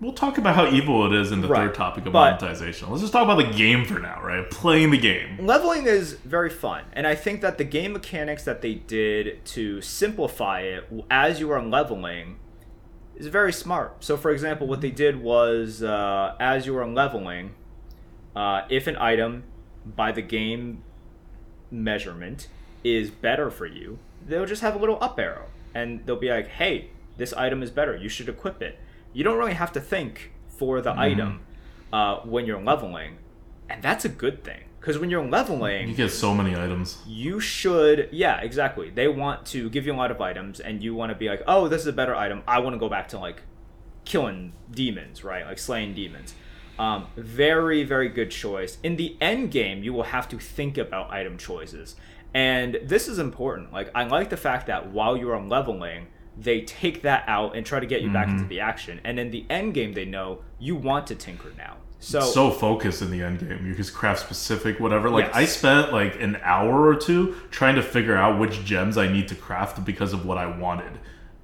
We'll talk about how evil it is in the Right, third topic of but- monetization. Let's just talk about the game for now, right? Playing the game. leveling is very fun and i think that the game mechanics that they did to simplify it as you are leveling is very smart. So for example what they did was uh, as you are leveling uh, if an item by the game measurement is better for you they'll just have a little up arrow. And they'll be like hey this item is better. You should equip it. You don't really have to think for the item uh, when you're leveling and that's a good thing because when you're leveling You get so many items. you should yeah exactly. They want to give you a lot of items and you want to be like oh this is a better item. I want to go back to like killing demons right? Like slaying demons. Um, very very good choice. In the end game you will have to think about item choices. And this is important. Like i like the fact that while you are on leveling they take that out and try to get you back Mm-hmm. into the action. And in the end game they know you want to tinker now so, so focused in the end game. You just craft specific whatever. Like Yes. I spent like an hour or two trying to figure out which gems I need to craft because of what I wanted.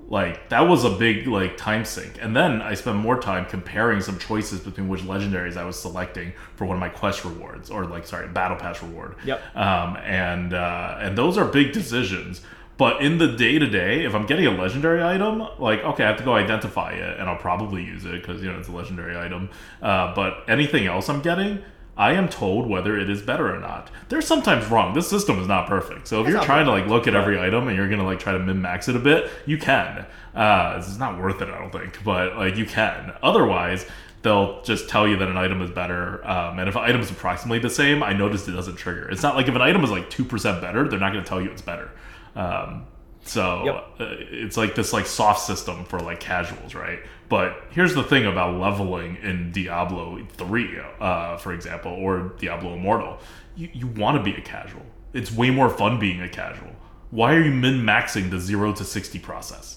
Like that was a big like time sink. And then I spent more time comparing some choices between which legendaries I was selecting for one of my quest rewards or like sorry, battle pass reward. Yep. Um and uh and those are big decisions. But in the day to day, if I'm getting a legendary item, like okay, I have to go identify it, and I'll probably use it because you know it's a legendary item. Uh, but anything else I'm getting, I am told whether it is better or not. They're sometimes wrong. This system is not perfect. So if It's you're trying to like look at every item and you're gonna like try to min max it a bit, you can. Uh, it's not worth it, I don't think, but like you can. Otherwise. They'll just tell you that an item is better, um, and if an item is approximately the same, I noticed it doesn't trigger. It's not like if an item is like two percent better, they're not going to tell you it's better. Um, so Yep. uh, it's like this like soft system for like casuals, right? But here's the thing about leveling in Diablo 3, uh, for example, or Diablo Immortal. You, you want to be a casual. It's way more fun being a casual. Why are you min maxing the 0 to 60 process?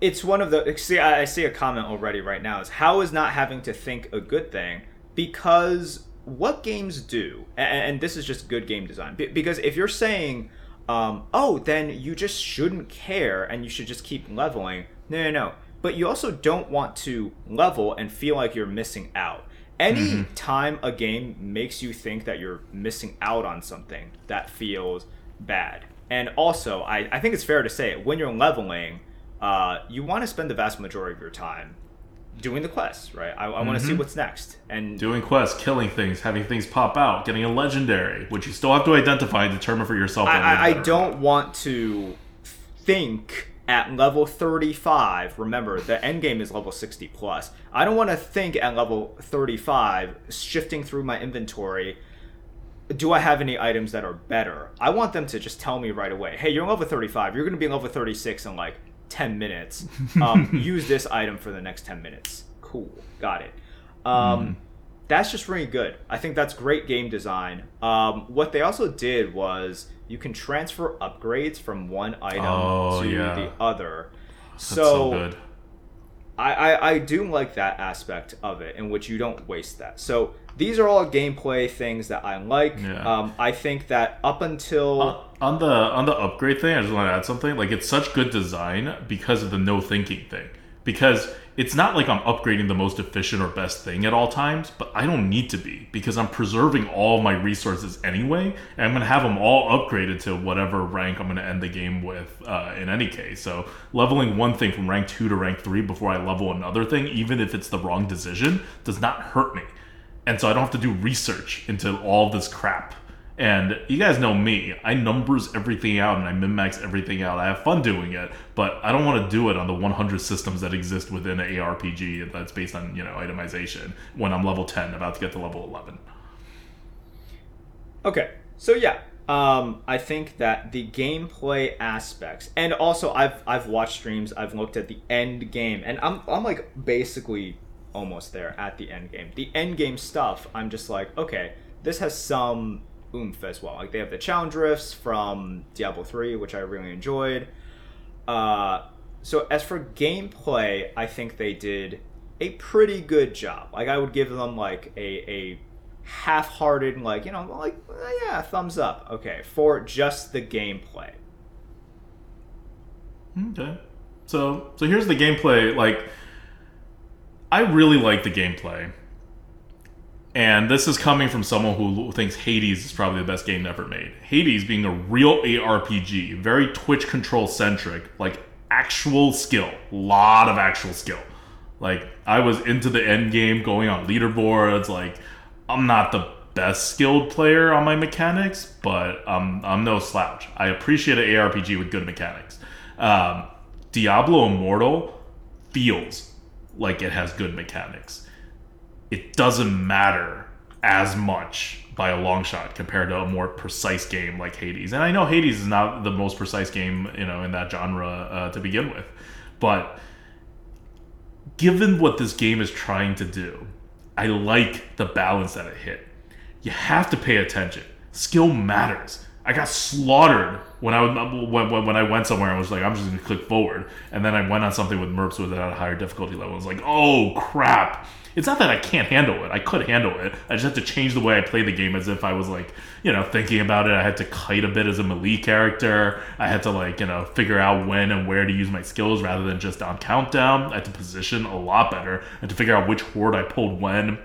it's one of the see I, I see a comment already right now is how is not having to think a good thing because what games do and, and this is just good game design because if you're saying um, oh then you just shouldn't care and you should just keep leveling. No no no. But you also don't want to level and feel like you're missing out. Any time a game makes you think that you're missing out on something that feels bad. And also i, I think it's fair to say when you're leveling uh, you want to spend the vast majority of your time doing the quests, right? I, I want to mm-hmm. see what's next, and Doing quests, killing things, having things pop out, getting a legendary, which you still have to identify and determine for yourself. I, I, I it's better or don't want to think at level 35. Remember, the end game is level 60 plus. I don't want to think at level 35, shifting through my inventory. Do I have any items that are better? I want them to just tell me right away. Hey, you're level 35. You're going to be level 36 in like 10 minutes. Um, use this item for the next 10 minutes. Cool, got it. Um, that's just really good. I think that's great game design. Um, what they also did was you can transfer upgrades from one item Oh, to yeah. the other. That's so so good. I, I, I do like that aspect of it in which you don't waste that. So these are all gameplay things that I like. Yeah. Um, I think that up until Uh, on the on the upgrade thing, I just want to add something. Like it's such good design because of the no thinking thing. Because it's not like I'm upgrading the most efficient or best thing at all times, but I don't need to be because I'm preserving all my resources anyway, and I'm gonna have them all upgraded to whatever rank I'm gonna end the game with. Uh, in any case, so leveling one thing from rank two to rank three before I level another thing, even if it's the wrong decision, does not hurt me and so I don't have to do research into all this crap. And you guys know me, I numbers everything out and I min max everything out. I have fun doing it, but I don't want to do it on the 100 systems that exist within an ARPG that's based on you know itemization. When I'm level 10, about to get to level 11. Okay, so yeah, um, I think that the gameplay aspects, and also I've I've watched streams, I've looked at the end game, and I'm I'm like basically almost there at the end game. The end game stuff, I'm just like, okay, this has some oomph as well. Like they have the challenge rifts from Diablo three, which I really enjoyed. Uh, so as for gameplay, I think they did a pretty good job. Like I would give them like a a half-hearted like you know like uh, yeah thumbs up okay for just the gameplay Okay. So so here's the gameplay. Like, I really like the gameplay, and this is coming from someone who thinks Hades is probably the best game ever made. Hades being a real ARPG, very Twitch control centric, like actual skill, lot of actual skill. Like I was into the end game, going on leaderboards. Like I'm not the best skilled player on my mechanics, but um, I'm no slouch. I appreciate an ARPG with good mechanics. Um, Diablo Immortal feels like it has good mechanics. It doesn't matter as much by a long shot compared to a more precise game like Hades. And I know Hades is not the most precise game, you know, in that genre uh, to begin with, but given what this game is trying to do, I like the balance that it hit. You have to pay attention. Skill matters. I got slaughtered when I was when, when, I went somewhere. I was like, I'm just gonna click forward, and then I went on something with Merps with it at a higher difficulty level. I was like, oh crap! It's not that I can't handle it. I could handle it. I just had to change the way I play the game as if I was like, you know, thinking about it. I had to kite a bit as a melee character. I had to like, you know, figure out when and where to use my skills rather than just on countdown. I had to position a lot better. I had to figure out which horde I pulled when.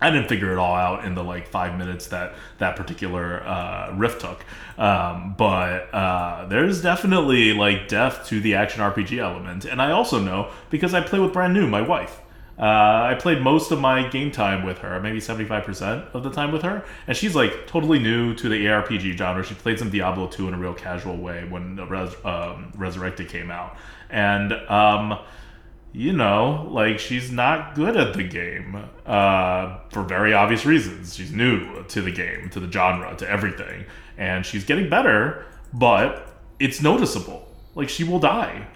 I didn't figure it all out in the like five minutes that that particular uh, rift took, um, but uh, there's definitely like depth to the action RPG element, and I also know because I play with brand new my wife. Uh, I played most of my game time with her, maybe 75% of the time with her, and she's like totally new to the ARPG genre. She played some Diablo 2 in a real casual way when Res- um, Resurrected came out, and um, you know, like she's not good at the game uh, for very obvious reasons. She's new to the game, to the genre, to everything, and she's getting better, but it's noticeable. Like she will die.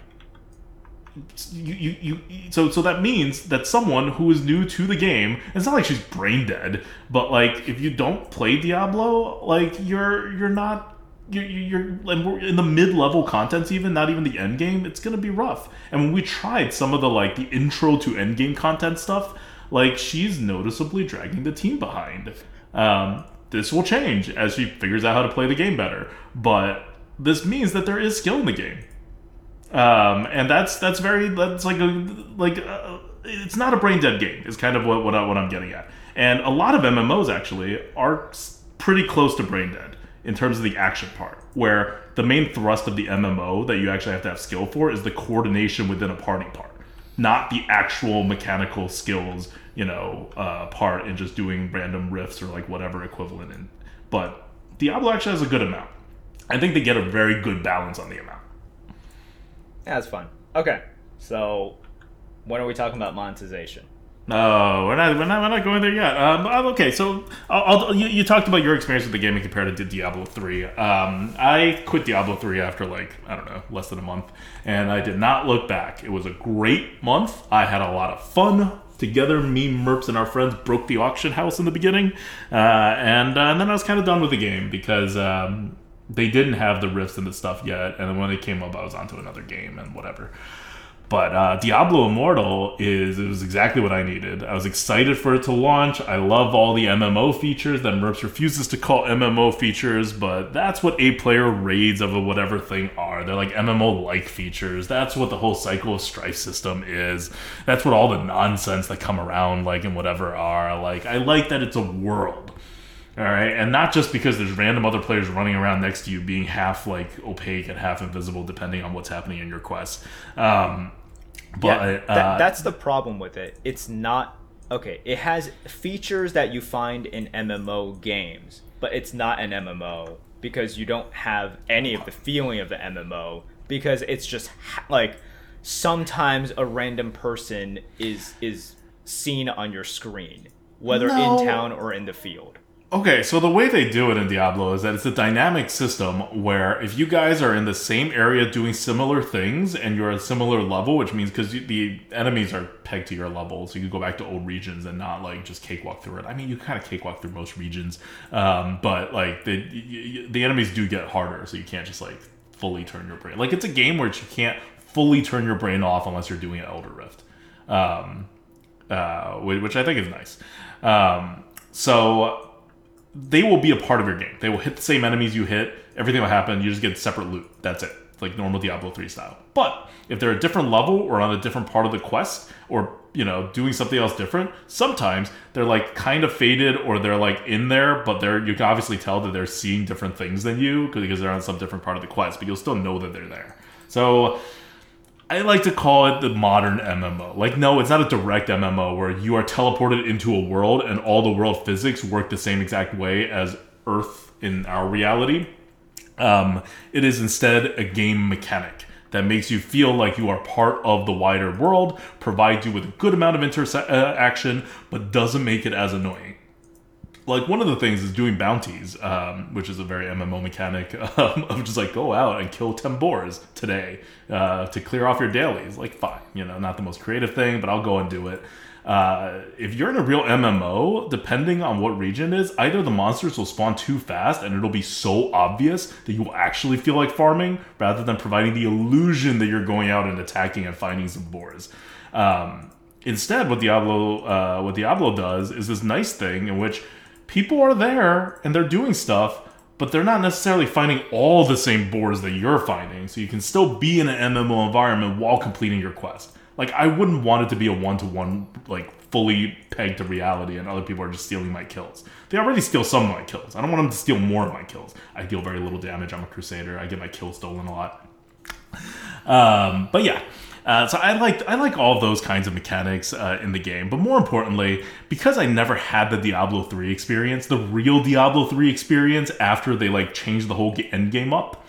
You, you, you, so, so that means that someone who is new to the game, it's not like she's brain dead, but like if you don't play Diablo, like you're you're not you're, you're and we're in the mid-level contents even not even the end game it's gonna be rough. And when we tried some of the like the intro to end game content stuff like she's noticeably dragging the team behind. Um, this will change as she figures out how to play the game better. But this means that there is skill in the game. Um, and that's that's very that's like a like uh, it's not a brain dead game is kind of what what, I, what I'm getting at. And a lot of MMOs actually are pretty close to brain dead in terms of the action part, where the main thrust of the MMO that you actually have to have skill for is the coordination within a party part, not the actual mechanical skills, you know, uh, part in just doing random rifts or like whatever equivalent. In. But Diablo actually has a good amount. I think they get a very good balance on the amount. that's fun okay so when are we talking about monetization No, we're not. We're not. We're not going there yet. Um, uh, okay, so I'll, I'll, you, you talked about your experience with the game compared to Diablo three. Um, I quit Diablo three after like I don't know, less than a month, and I did not look back. It was a great month. I had a lot of fun Together, me, Merps, and our friends broke the auction house in the beginning, uh, and, uh, and then I was kind of done with the game because um, they didn't have the rifts and the stuff yet. And then when they came up, I was onto another game and whatever. But uh, Diablo Immortal is it was exactly what I needed. I was excited for it to launch. I love all the MMO features that Merps refuses to call MMO features, but that's what eight-player raids of a whatever thing are. They're like MMO-like features. That's what the whole cycle of strife system is. That's what all the nonsense that come around like and whatever are. Like I like that it's a world. All right, and not just because there's random other players running around next to you, being half like opaque and half invisible, depending on what's happening in your quest. Um, but yeah, that, uh, that's the problem with it. It's not okay. It has features that you find in MMO games, but it's not an MMO because you don't have any of the feeling of the MMO because it's just ha- like sometimes a random person is is seen on your screen, whether No. in town or in the field. Okay, so the way they do it in Diablo is that it's a dynamic system where if you guys are in the same area doing similar things and you're at a similar level, which means because the enemies are pegged to your level, so you can go back to old regions and not like just cakewalk through it. I mean, you kind of cakewalk through most regions, um, but like the the enemies do get harder, so you can't just like fully turn your brain. Like it's a game where you can't fully turn your brain off unless you're doing an Elder Rift. Um, uh, which I think is nice. Um, so they will be a part of your game. They will hit the same enemies you hit. Everything will happen. You just get separate loot. That's it. Like normal Diablo 3 style. But if they're a different level or on a different part of the quest or, you know, doing something else different, sometimes they're like kind of faded or they're like in there, but they're you can obviously tell that they're seeing different things than you because they're on some different part of the quest, but you'll still know that they're there. So I like to call it the modern MMO. Like, no, it's not a direct MMO where you are teleported into a world and all the world physics work the same exact way as Earth in our reality. Um, it is instead a game mechanic that makes you feel like you are part of the wider world, provides you with a good amount of interaction, but doesn't make it as annoying like one of the things is doing bounties, um, which is a very MMO mechanic um, of just like go out and kill ten boars today uh, to clear off your dailies. Like fine, you know, not the most creative thing, but I'll go and do it. Uh, if you're in a real MMO, depending on what region is, either the monsters will spawn too fast and it'll be so obvious that you will actually feel like farming, rather than providing the illusion that you're going out and attacking and finding some boars. Um, instead, what Diablo uh, what Diablo does is this nice thing in which people are there and they're doing stuff, but they're not necessarily finding all the same boards that you're finding. So you can still be in an MMO environment while completing your quest. Like I wouldn't want it to be a one to one, like fully pegged to reality, and other people are just stealing my kills. They already steal some of my kills. I don't want them to steal more of my kills. I deal very little damage. I'm a crusader. I get my kills stolen a lot. Um, but yeah, uh, so I like I like all those kinds of mechanics uh, in the game. But more importantly, because I never had the Diablo three experience, the real Diablo three experience after they like changed the whole end game up,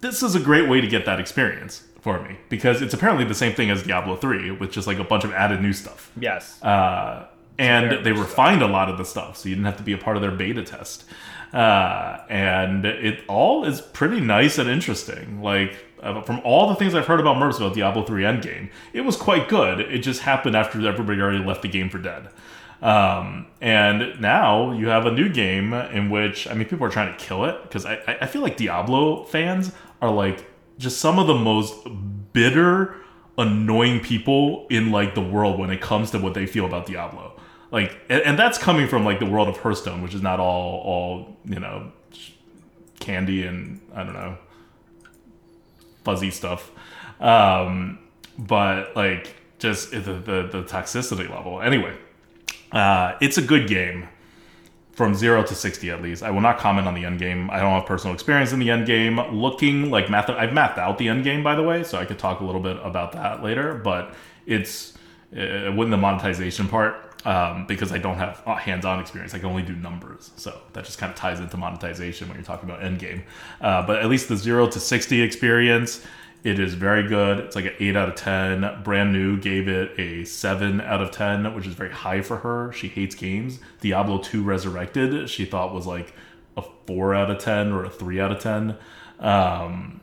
this is a great way to get that experience for me because it's apparently the same thing as Diablo three with just like a bunch of added new stuff. Yes. Uh, and they refined a lot of the stuff, so you didn't have to be a part of their beta test. Uh, and it all is pretty nice and interesting. Like uh, from all the things I've heard about Merps about Diablo 3 Endgame, it was quite good. It just happened after everybody already left the game for dead. Um, and now you have a new game in which I mean people are trying to kill it because I, I I feel like Diablo fans are like just some of the most bitter, annoying people in like the world when it comes to what they feel about Diablo. Like, and, and that's coming from like the world of Hearthstone, which is not all all you know candy and I don't know fuzzy stuff. Um, but like just the, the the toxicity level. Anyway, uh, it's a good game from zero to sixty at least. I will not comment on the end game. I don't have personal experience in the end game. Looking like math, I've mapped out the end game by the way, so I could talk a little bit about that later. But it's uh, wouldn't the monetization part um, because I don't have uh, hands-on experience. I can only do numbers, so that just kind of ties into monetization when you're talking about endgame. Uh, but at least the zero to sixty experience. It is very good. It's like an 8 out of 10. Brand new gave it a 7 out of 10, which is very high for her. She hates games. Diablo 2 Resurrected, she thought was like a 4 out of 10 or a 3 out of 10. Um,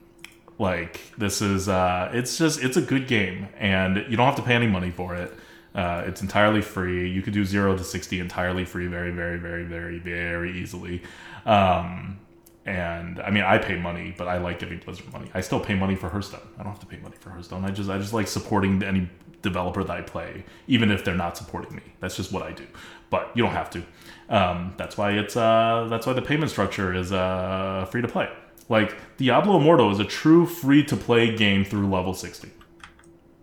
like, this is, uh, it's just, it's a good game. And you don't have to pay any money for it. Uh, it's entirely free. You could do zero to sixty entirely free, very, very, very, very, very easily. Um, and I mean, I pay money, but I like giving Blizzard money. I still pay money for Hearthstone. I don't have to pay money for Hearthstone. I just, I just like supporting any developer that I play, even if they're not supporting me. That's just what I do. But you don't have to. Um, that's why it's, uh, that's why the payment structure is uh, free to play. Like Diablo Immortal is a true free to play game through level sixty.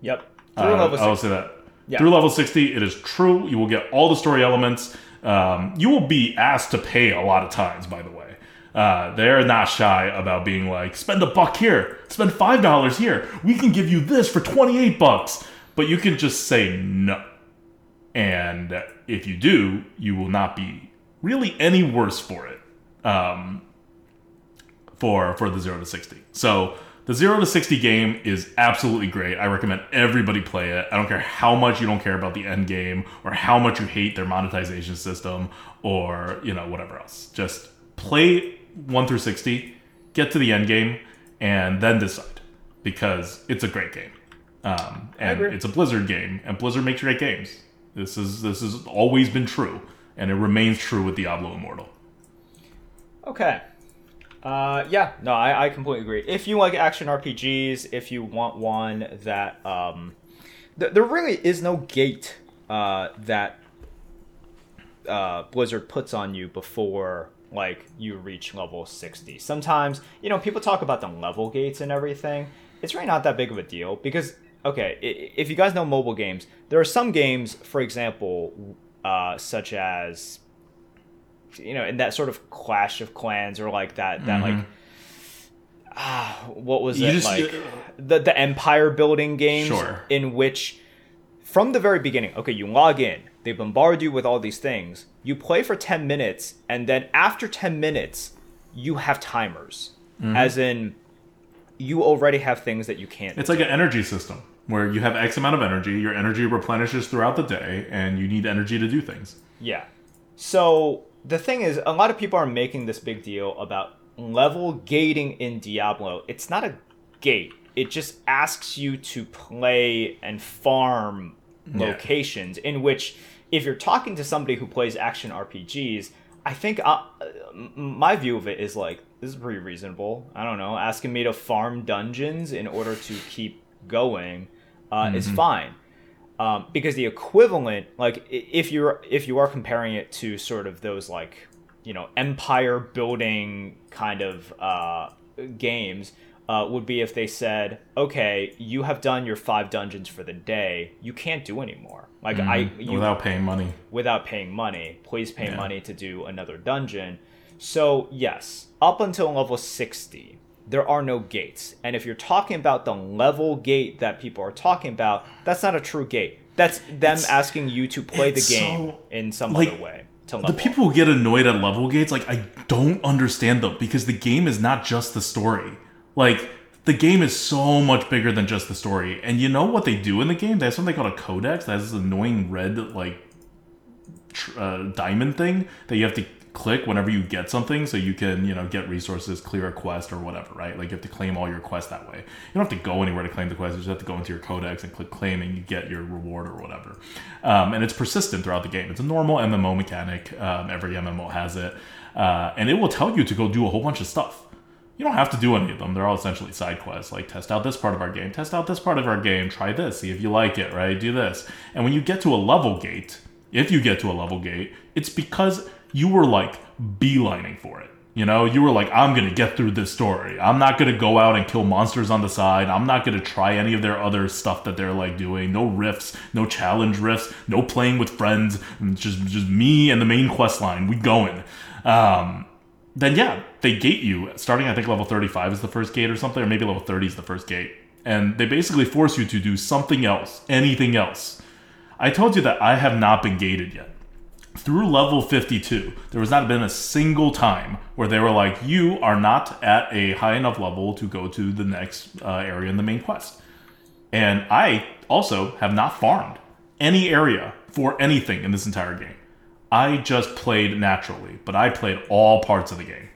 Yep. Uh, Through level I will six. say that. Yeah. Through level 60, it is true. You will get all the story elements. Um, you will be asked to pay a lot of times, by the way. Uh, they're not shy about being like, spend a buck here, spend five dollars here. We can give you this for twenty eight bucks, but you can just say no. And if you do, you will not be really any worse for it. Um, for for the 0 to 60. So the 0 to 60 game is absolutely great. I recommend everybody play it. I don't care how much you don't care about the end game or how much you hate their monetization system or, you know, whatever else. Just play 1 through 60, get to the end game and then decide because it's a great game. Um, and it's a Blizzard game and Blizzard makes great games. This is this has always been true and it remains true with Diablo Immortal. Okay. Uh, yeah, no, I, I completely agree. If you like action RPGs, if you want one that um, th- there really is no gate uh, that uh, Blizzard puts on you before like you reach level 60. Sometimes, you know, people talk about the level gates and everything. It's really not that big of a deal because okay, if you guys know mobile games, there are some games, for example, uh, such as you know, in that sort of Clash of Clans or like that that like ah, what was You it just- like the the empire building games Sure. in which from the very beginning, okay, you log in, they bombard you with all these things. You play for 10 minutes and then after 10 minutes, you have timers. Mm-hmm. As in you already have things that you can't It's like an energy system where you have X amount of energy, your energy replenishes throughout the day, and you need energy to do things. Yeah. So the thing is, a lot of people are making this big deal about level gating in Diablo. It's not a gate. It just asks you to play and farm Yeah. locations in which if you're talking to somebody who plays action RPGs, I think uh, m- my view of it is like this is pretty reasonable. I don't know, asking me to farm dungeons in order to keep going uh, is fine um, because the equivalent like if you're if you are comparing it to sort of those like you know empire building kind of uh, games uh, would be if they said okay you have done your five dungeons for the day you can't do anymore like i you, without paying money. without paying money. Please pay Yeah. money to do another dungeon. So, yes, up until level 60, there are no gates. And if you're talking about the level gate that people are talking about, that's not a true gate. That's them asking you to play the game so- in some like, other way. To The people who get annoyed at level gates, like I don't understand them because the game is not just the story. Like the game is so much bigger than just the story. And you know what they do in the game? They have something called a codex. That has this annoying red like tr- uh, diamond thing that you have to click whenever you get something so you can you know get resources clear a quest or whatever right? Like you have to claim all your quests that way. You don't have to go anywhere to claim the quest. You just have to go into your codex and click claim and you get your reward or whatever. Um, and it's persistent throughout the game. It's a normal mmo mechanic. Um, every mmo has it. Uh, and it will tell you to go do a whole bunch of stuff. You don't have to do any of them. They're all essentially side quests. Like test out this part of our game, test out this part of our game, try this, see if you like it, right? Do this. And when you get to a level gate, if you get to a level gate, it's because you were like beelining for it. You know, you were like, I'm gonna get through this story. I'm not gonna go out and kill monsters on the side. I'm not gonna try any of their other stuff that they're like doing. No rifts, no challenge rifts, no playing with friends. Just just me and the main quest line. We going. Um, then yeah, they gate you starting. I think level 35 is the first gate or something, or maybe level 30 is the first gate, and they basically force you to do something else, anything else. I told you that I have not been gated yet. Through level 52, there has not been a single time where they were like, "You are not at a high enough level to go to the next uh, area in the main quest." And I also have not farmed any area for anything in this entire game. I just played naturally, but I played all parts of the game.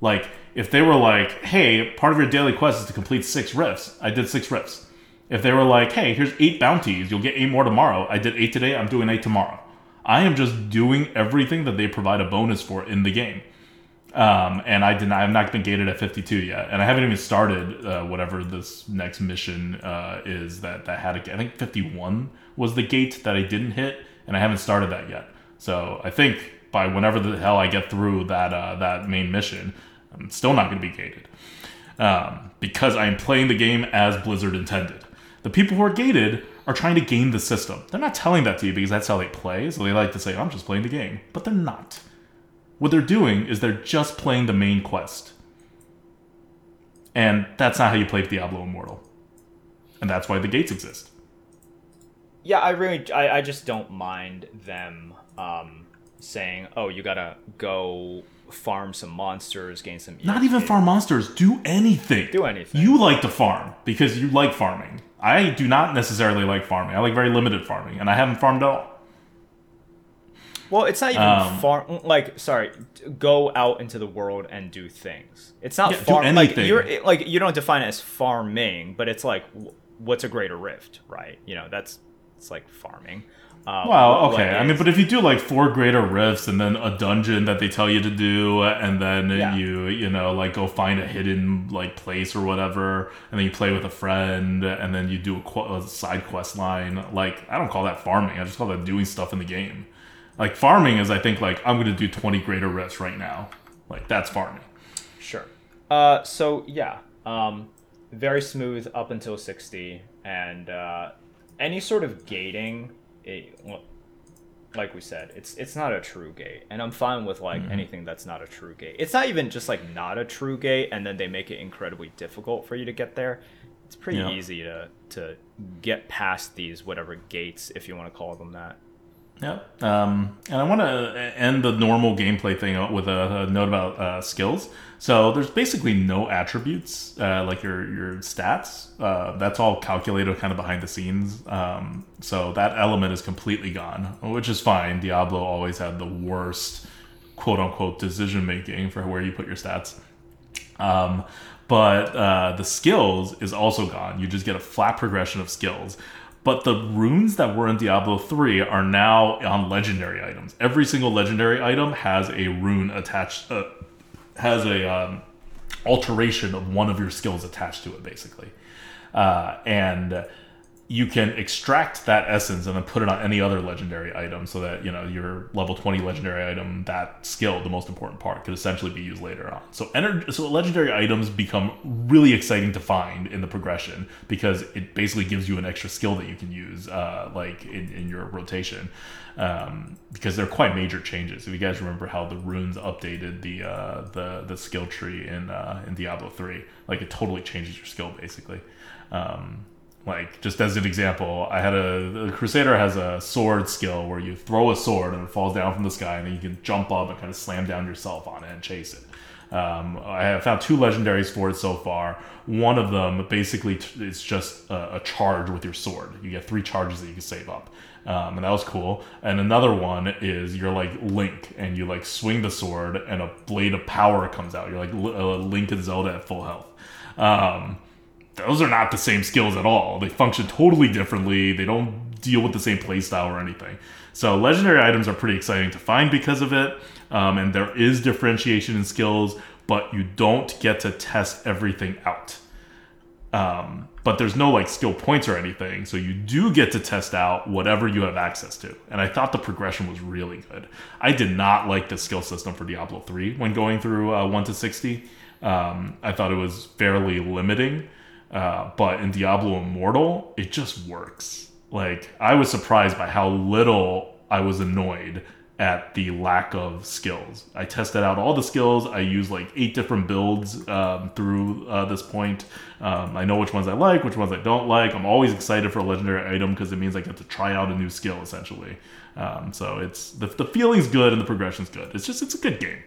Like, if they were like, hey, part of your daily quest is to complete six rifts, I did six rifts. If they were like, hey, here's eight bounties, you'll get eight more tomorrow. I did eight today, I'm doing eight tomorrow. I am just doing everything that they provide a bonus for in the game. Um, and I did not, I've not been gated at 52 yet, and I haven't even started uh, whatever this next mission uh, is that that had a, I think 51 was the gate that I didn't hit, and I haven't started that yet. So I think by whenever the hell I get through that uh, that main mission, I'm still not going to be gated um, because I am playing the game as Blizzard intended. The people who are gated are trying to game the system. They're not telling that to you because that's how they play. So they like to say, "I'm just playing the game," but they're not. What they're doing is they're just playing the main quest. And that's not how you play Diablo Immortal. And that's why the gates exist. Yeah, I really, I, I just don't mind them um, saying, "Oh, you gotta go farm some monsters, gain some." Not even farm monsters. Do anything. Do anything. You like to farm because you like farming. I do not necessarily like farming. I like very limited farming, and I haven't farmed at all. Well, it's not even Um, farm. Like, sorry, go out into the world and do things. It's not Yeah, farm. Like you're like you don't define it as farming, but it's like what's a greater rift, right? You know, that's it's like farming. Uh, Well, okay. I mean, but if you do like four greater rifts and then a dungeon that they tell you to do, and then Yeah. you, you know, like go find a hidden like place or whatever, and then you play with a friend, and then you do a, qu- a side quest line. Like, I don't call that farming. I just call that doing stuff in the game. Like farming is, I think, like I'm going to do 20 greater rifts right now. Like that's farming. Sure. Uh, so yeah, um, very smooth up until sixty, and uh, any sort of gating, it, like we said, it's it's not a true gate, and I'm fine with like mm-hmm. anything that's not a true gate. It's not even just like not a true gate, and then they make it incredibly difficult for you to get there. It's pretty Yeah. easy to to get past these whatever gates, if you want to call them that. Yep. Um, and I want to end the normal gameplay thing with a, a note about uh, skills. So there's basically no attributes uh, like your your stats. Uh, that's all calculated kind of behind the scenes. Um, so that element is completely gone, which is fine. Diablo always had the worst quote unquote decision making for where you put your stats. Um, but uh, the skills is also gone. You just get a flat progression of skills. But the runes that were in Diablo 3 are now on legendary items. Every single legendary item has a rune attached, uh, has a um, alteration of one of your skills attached to it, basically. Uh, and you can extract that essence and then put it on any other legendary item so that you know your level 20 legendary item that skill the most important part could essentially be used later on. So ener- so legendary items become really exciting to find in the progression because it basically gives you an extra skill that you can use uh, like in, in your rotation um, because they're quite major changes. If you guys remember how the runes updated the uh, the the skill tree in uh, in Diablo 3 like it totally changes your skill basically. Um, like just as an example, I had a the Crusader has a sword skill where you throw a sword and it falls down from the sky, and then you can jump up and kind of slam down yourself on it and chase it. Um, I have found two legendaries for it so far. One of them basically t- is just a, a charge with your sword. You get three charges that you can save up, um, and that was cool. And another one is you're like Link, and you like swing the sword, and a blade of power comes out. You're like L- uh, Link and Zelda at full health. Um, those are not the same skills at all. They function totally differently. They don't deal with the same playstyle or anything. So legendary items are pretty exciting to find because of it, um, and there is differentiation in skills, but you don't get to test everything out. Um, but there's no like skill points or anything, so you do get to test out whatever you have access to. And I thought the progression was really good. I did not like the skill system for Diablo 3 when going through uh, 1 to 60. Um, I thought it was fairly limiting. Uh, but in Diablo Immortal, it just works. Like I was surprised by how little I was annoyed at the lack of skills. I tested out all the skills. I used like eight different builds um, through uh, this point. Um, I know which ones I like, which ones I don't like. I'm always excited for a legendary item because it means I get to try out a new skill essentially. Um, so it's the, the feeling's good and the progression's good. It's just it's a good game.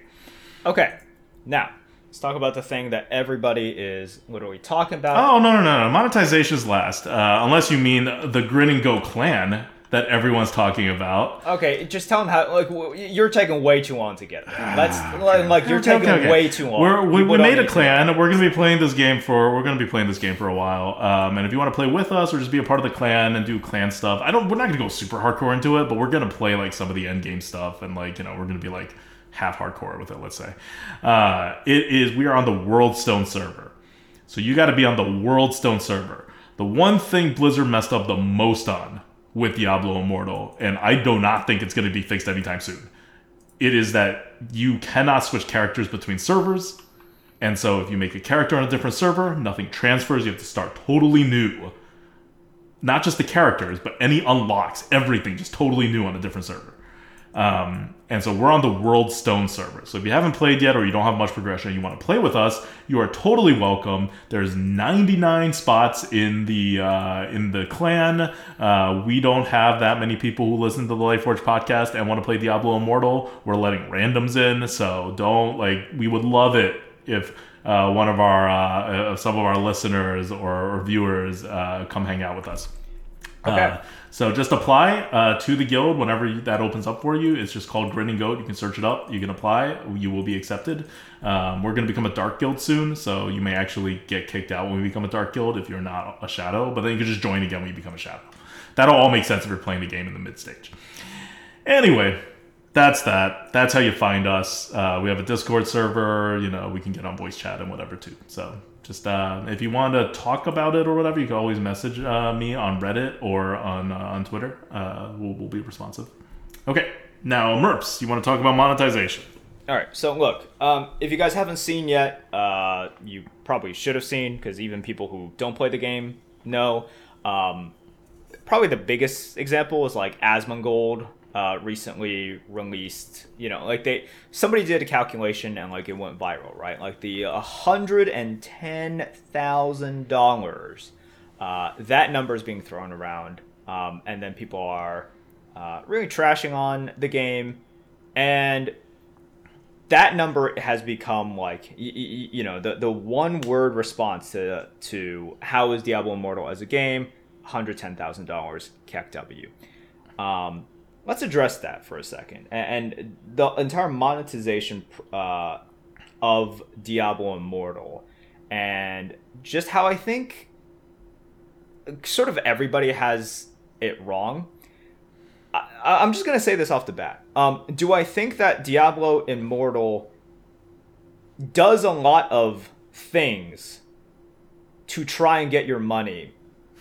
Okay, now let's talk about the thing that everybody is literally talking about. Oh no no no no! Monetization's last, uh, unless you mean the Grin and Go clan. that everyone's talking about. Okay, just tell them how. Like you're taking way too long to get there. Let's like, like you're taking Ah, Okay, okay. way too long. We're, we, we made a clan. We're going to be playing this game for. We're going to be playing this game for a while. Um, and if you want to play with us or just be a part of the clan and do clan stuff, I don't. We're not going to go super hardcore into it, but we're going to play like some of the end game stuff and like you know we're going to be like half hardcore with it. Let's say uh, it is. We are on the World Stone server, so you got to be on the World Stone server. The one thing Blizzard messed up the most on with Diablo Immortal, and I do not think it's going to be fixed anytime soon it is that you cannot switch characters between servers. And so if you make a character on a different server, nothing transfers. You have to start totally new. Not just the characters, but any unlocks, everything just totally new on a different server. Um, and so we're on the World Stone server. So if you haven't played yet or you don't have much progression you want to play with us, you are totally welcome. There's 99 spots in the uh, in the clan. Uh, we don't have that many people who listen to the Lightforge podcast and want to play Diablo Immortal. We're letting randoms in, so don't like. We would love it if uh, one of our uh, uh, some of our listeners or, or viewers uh, come hang out with us. Okay. Uh, so just apply uh, to the guild whenever that opens up for you. It's just called Grinning Goat. You can search it up. You can apply. You will be accepted. Um, we're going to become a dark guild soon, so you may actually get kicked out when we become a dark guild if you're not a shadow. But then you can just join again when you become a shadow. That'll all make sense if you're playing the game in the mid stage. Anyway, that's that. That's how you find us. Uh, we have a Discord server. You know, we can get on voice chat and whatever too. So just uh, if you want to talk about it or whatever, you can always message uh, me on Reddit or on uh, on Twitter. Uh, we'll, we'll be responsive. Okay, now Merps, you want to talk about monetization? All right. So look, um, if you guys haven't seen yet, uh, you probably should have seen because even people who don't play the game know. Um, probably the biggest example is like Asmongold uh, recently released. You know, like they somebody did a calculation and like it went viral, right? Like the hundred and ten thousand dollars. Uh, that number is being thrown around, um, and then people are uh, really trashing on the game, and that number has become like y- y- you know the the one word response to to how is Diablo Immortal as a game hundred ten thousand dollars KEKW. Um, let's address that for a second, and the entire monetization uh, of Diablo Immortal, and just how I think sort of everybody has it wrong. I, I'm just gonna say this off the bat. Um, do I think that Diablo Immortal does a lot of things to try and get your money,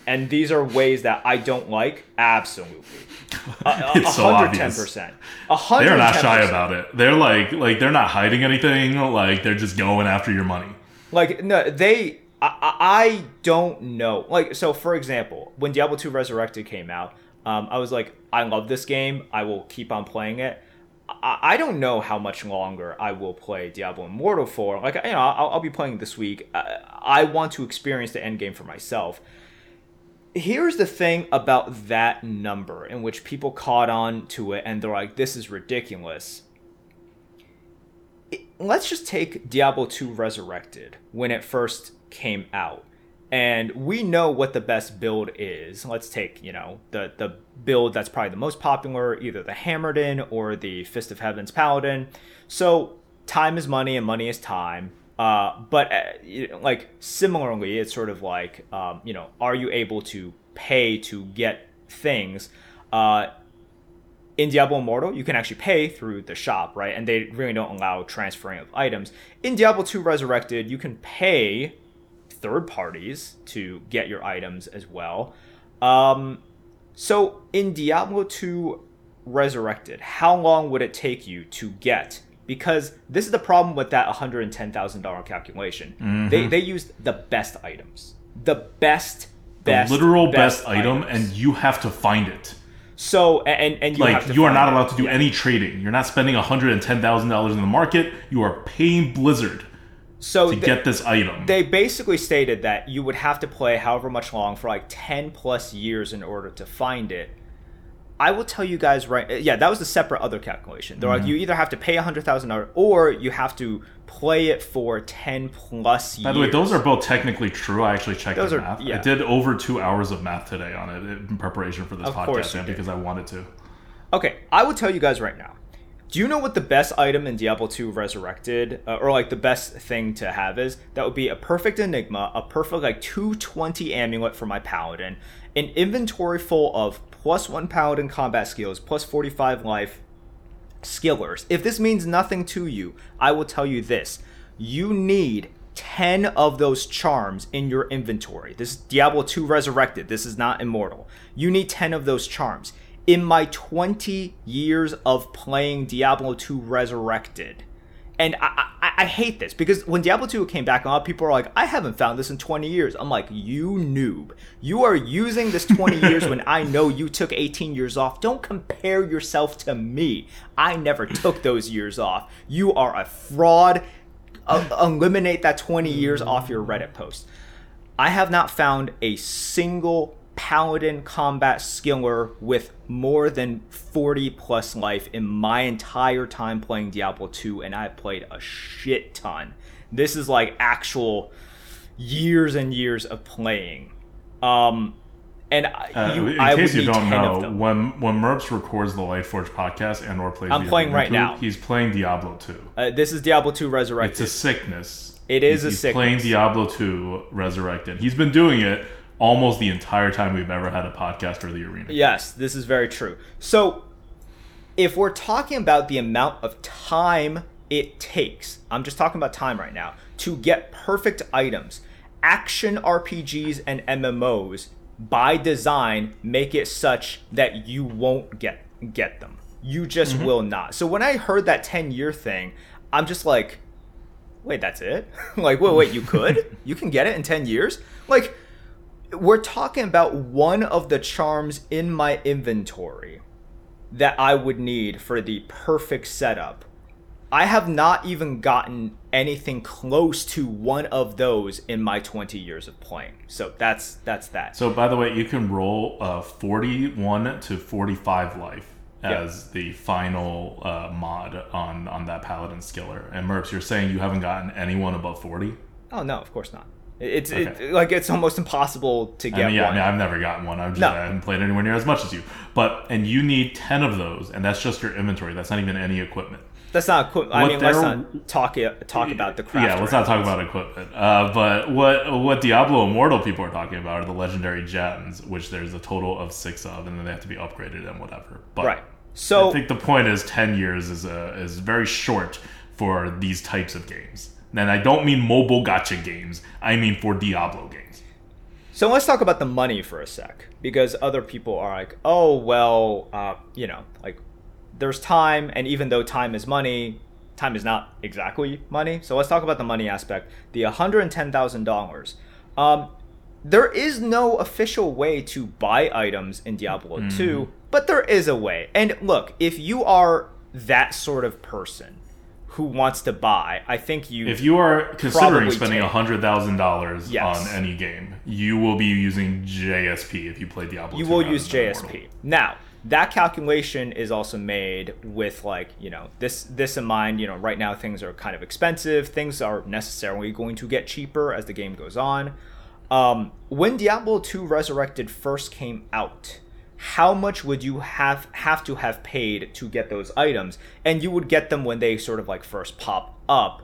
and these are ways that I don't like? Absolutely, It's so obvious. percent. They're not shy about it. They're like like they're not hiding anything. Like they're just going after your money. Like no, they. I, I don't know. Like so, for example, when Diablo 2 Resurrected came out, um, I was like, I love this game. I will keep on playing it. I, I don't know how much longer I will play Diablo Immortal for. Like you know, I'll, I'll be playing this week. I, I want to experience the end game for myself. Here's the thing about that number, in which people caught on to it and they're like, "This is ridiculous." let's just take Diablo 2 Resurrected when it first came out. And we know what the best build is. Let's take, you know, the the build that's probably the most popular, either the Hammerdin or the Fist of Heaven's Paladin. So time is money and money is time. Uh, but uh, like similarly, it's sort of like, um, you know, are you able to pay to get things? Uh, in Diablo Immortal, you can actually pay through the shop, right? And they really don't allow transferring of items. In Diablo 2 Resurrected, you can pay third parties to get your items as well. Um, so in Diablo 2 Resurrected, how long would it take you to get? Because this is the problem with that $110,000 calculation. Mm-hmm. They, they used the best items. The best, The best, literal best, items. item, and you have to find it. So and and you have like you are not it. allowed to do any trading. You're not spending hundred and ten thousand dollars in the market. You are paying Blizzard so to get this item. they basically stated that you would have to play however much long for like 10 plus years in order to find it I will tell you guys right. Yeah, that was a separate other calculation. They're like you either have to pay a hundred thousand dollars or you have to play it for ten plus years. By the way, those are both technically true. I actually checked Those the are- math. yeah. I did over two hours of math today on it in preparation for this Of podcast, and because I wanted to. Okay, I will tell you guys right now. Do you know what the best item in Diablo 2 Resurrected, uh, or like the best thing to have is? That would be a perfect Enigma, a perfect like 220 amulet for my paladin, an inventory full of plus one paladin combat skills, plus 45 life skillers. If this means nothing to you, I will tell you this. You need 10 of those charms in your inventory. This is Diablo 2 Resurrected. This is not immortal. You need 10 of those charms. In my 20 years of playing Diablo 2 Resurrected, and I, I, I hate this because when Diablo 2 came back, a lot of people are like, I haven't found this in 20 years. I'm like, you noob. You are using this 20 years when I know you took 18 years off. Don't compare yourself to me. I never took those years off. You are a fraud. Uh, eliminate that 20 years off your Reddit post. I have not found a single paladin combat skiller with more than 40 plus life in my entire time playing Diablo 2 and I've played a shit ton. This is like actual years and years of playing. Um and I- Uh, you, in I case you don't know, when when Merps records the Lightforge podcast and or plays, I'm the playing right 2, now. He's playing Diablo 2. Uh, this is Diablo 2 Resurrected. It's a sickness. It is he's, a sickness. he's playing. Diablo 2 Resurrected. He's been doing it almost the entire time we've ever had a podcast or the arena. Yes, this is very true. So, if we're talking about the amount of time it takes, I'm just talking about time right now, to get perfect items, action RPGs and MMOs by design make it such that you won't get get them. You just mm-hmm. will not. So when I heard that 10 year thing, I'm just like, wait, that's it? like, wait, wait, you could? you can get it in 10 years? Like, we're talking about one of the charms in my inventory that I would need for the perfect setup. I have not even gotten anything close to one of those in my 20 years of playing. So that's that's that. So, by the way, you can roll uh, 41 to 45 life as the final uh, mod on, on that Paladin skiller. And Merps, you're saying you haven't gotten anyone above 40? oh no, of course not. It's Okay. it, like it's almost impossible to get I mean, yeah, one. I mean, I've never gotten one. I've just No. I haven't played anywhere near as much as you. But and you need ten of those, and that's just your inventory. That's not even any equipment. That's not. equipment. I mean, let's not talk talk about the craft. Yeah, let's not talk about equipment. Uh, but what what Diablo Immortal people are talking about are the legendary gems, which there's a total of six of, and then they have to be upgraded and whatever. But Right. So I think the point is ten years is a, is very short for these types of games. And I don't mean mobile gotcha games. I mean for Diablo games. So let's talk about the money for a sec, because other people are like, oh, well, uh, you know, like there's time, and even though time is money, time is not exactly money. So let's talk about the money aspect. The $110,000. Um, there is no official way to buy items in Diablo Mm-hmm. 2, but there is a way. And look, if you are that sort of person who wants to buy, I think you. If you are considering spending hundred thousand dollars Yes. on any game, you will be using JSP if you play Diablo. you will use JSP. Immortal. Now, that calculation is also made with like, you know, this this in mind, you know, right now things are kind of expensive. Things are necessarily going to get cheaper as the game goes on. Um, when Diablo 2 Resurrected first came out, how much would you have have to have paid to get those items? And you would get them when they sort of like first pop up.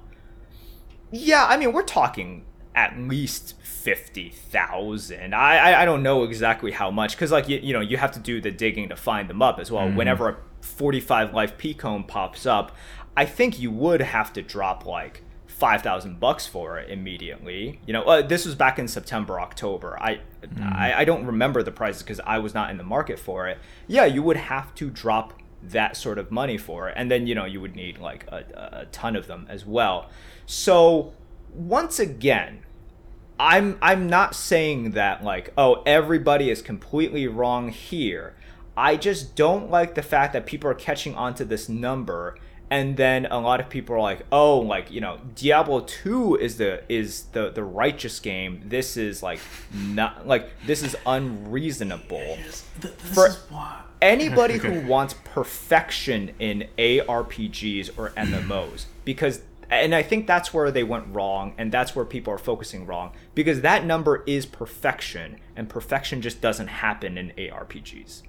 Yeah, I mean, we're talking at least fifty thousand. I, I don't know exactly how much because like you, you know you have to do the digging to find them up as well. Mm-hmm. Whenever a forty five life Pcomb pops up, I think you would have to drop like five thousand bucks for it immediately. You know, uh, this was back in September, October. I I, I don't remember the prices because I was not in the market for it. Yeah, you would have to drop that sort of money for it and then you know you would need like a, a ton of them as well so once again i'm i'm not saying that like oh everybody is completely wrong here i just don't like the fact that people are catching on to this number and then a lot of people are like oh like you know diablo 2 is the is the the righteous game. This is like not like this is unreasonable. This, this For- is why. anybody who wants perfection in ARPGs or MMOs because and I think that's where they went wrong and that's where people are focusing wrong because that number is perfection and perfection just doesn't happen in ARPGs.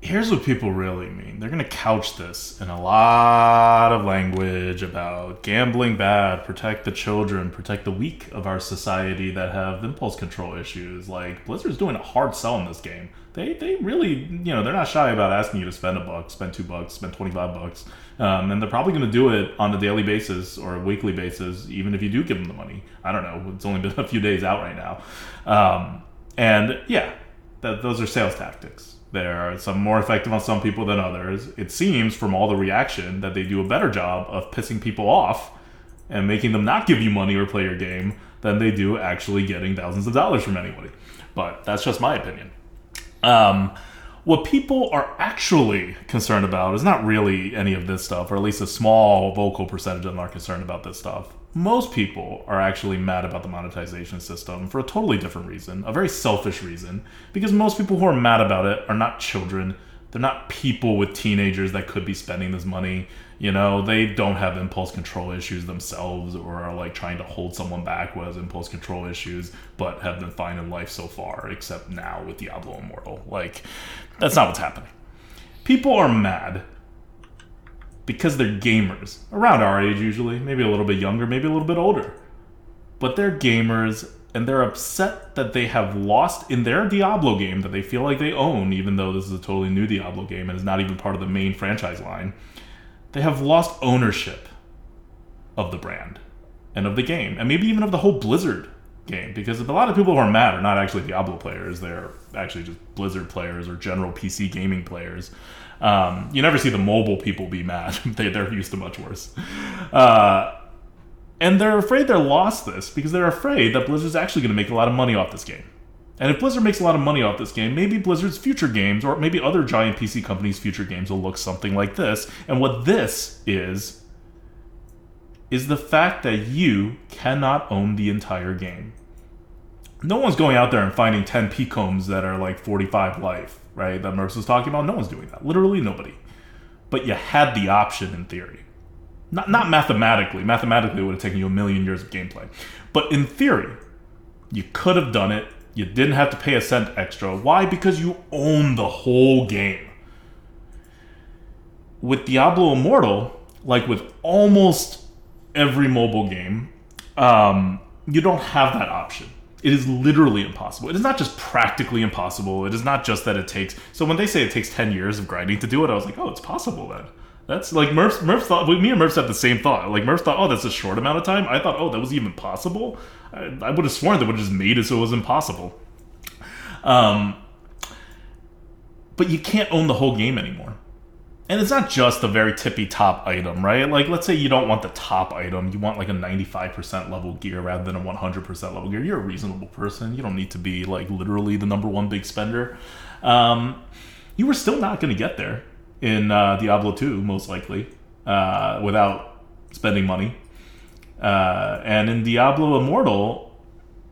Here's what people really mean. They're going to couch this in a lot of language about gambling bad, protect the children, protect the weak of our society that have impulse control issues. Like Blizzard's doing a hard sell in this game. They they really, you know, they're not shy about asking you to spend a buck, spend 2 bucks, spend 25 bucks um, and they're probably going to do it on a daily basis or a weekly basis, even if you do give them the money. I don't know. It's only been a few days out right now. Um, and yeah, that, those are sales tactics. There are some more effective on some people than others. It seems from all the reaction that they do a better job of pissing people off and making them not give you money or play your game than they do actually getting thousands of dollars from anybody. But that's just my opinion. Um, what people are actually concerned about is not really any of this stuff, or at least a small vocal percentage of them are concerned about this stuff. Most people are actually mad about the monetization system for a totally different reason, a very selfish reason, because most people who are mad about it are not children. They're not people with teenagers that could be spending this money. You know, they don't have impulse control issues themselves or are like trying to hold someone back who has impulse control issues, but have been fine in life so far, except now with Diablo Immortal. Like, that's not what's happening. People are mad because they're gamers, around our age usually, maybe a little bit younger, maybe a little bit older. But they're gamers and they're upset that they have lost in their Diablo game that they feel like they own, even though this is a totally new Diablo game and is not even part of the main franchise line they have lost ownership of the brand and of the game, and maybe even of the whole Blizzard game. Because a lot of people who are mad are not actually Diablo players; they're actually just Blizzard players or general PC gaming players. Um, you never see the mobile people be mad; they, they're used to much worse. Uh, and they're afraid they're lost this because they're afraid that Blizzard's actually going to make a lot of money off this game. And if Blizzard makes a lot of money off this game, maybe Blizzard's future games, or maybe other giant PC companies' future games, will look something like this. And what this is, is the fact that you cannot own the entire game. No one's going out there and finding 10 Pcombs that are like 45 life, right? That Merps was talking about. No one's doing that. Literally nobody. But you had the option in theory. Not, not mathematically. Mathematically, it would have taken you a million years of gameplay. But in theory, you could have done it you didn't have to pay a cent extra. Why? Because you own the whole game. With Diablo Immortal, like with almost every mobile game, um, you don't have that option. It is literally impossible. It is not just practically impossible. It is not just that it takes. So when they say it takes 10 years of grinding to do it, I was like, oh, it's possible then. That's like Merps. Merps thought. Me and Merps had the same thought. Like Merps thought, oh, that's a short amount of time. I thought, oh, that was even possible. I, I would have sworn they would have just made it so it was impossible. Um, but you can't own the whole game anymore. And it's not just the very tippy top item, right? Like, let's say you don't want the top item, you want like a 95% level gear rather than a 100% level gear. You're a reasonable person. You don't need to be like literally the number one big spender. Um, you were still not going to get there in uh, Diablo 2, most likely, uh, without spending money. Uh, and in Diablo Immortal,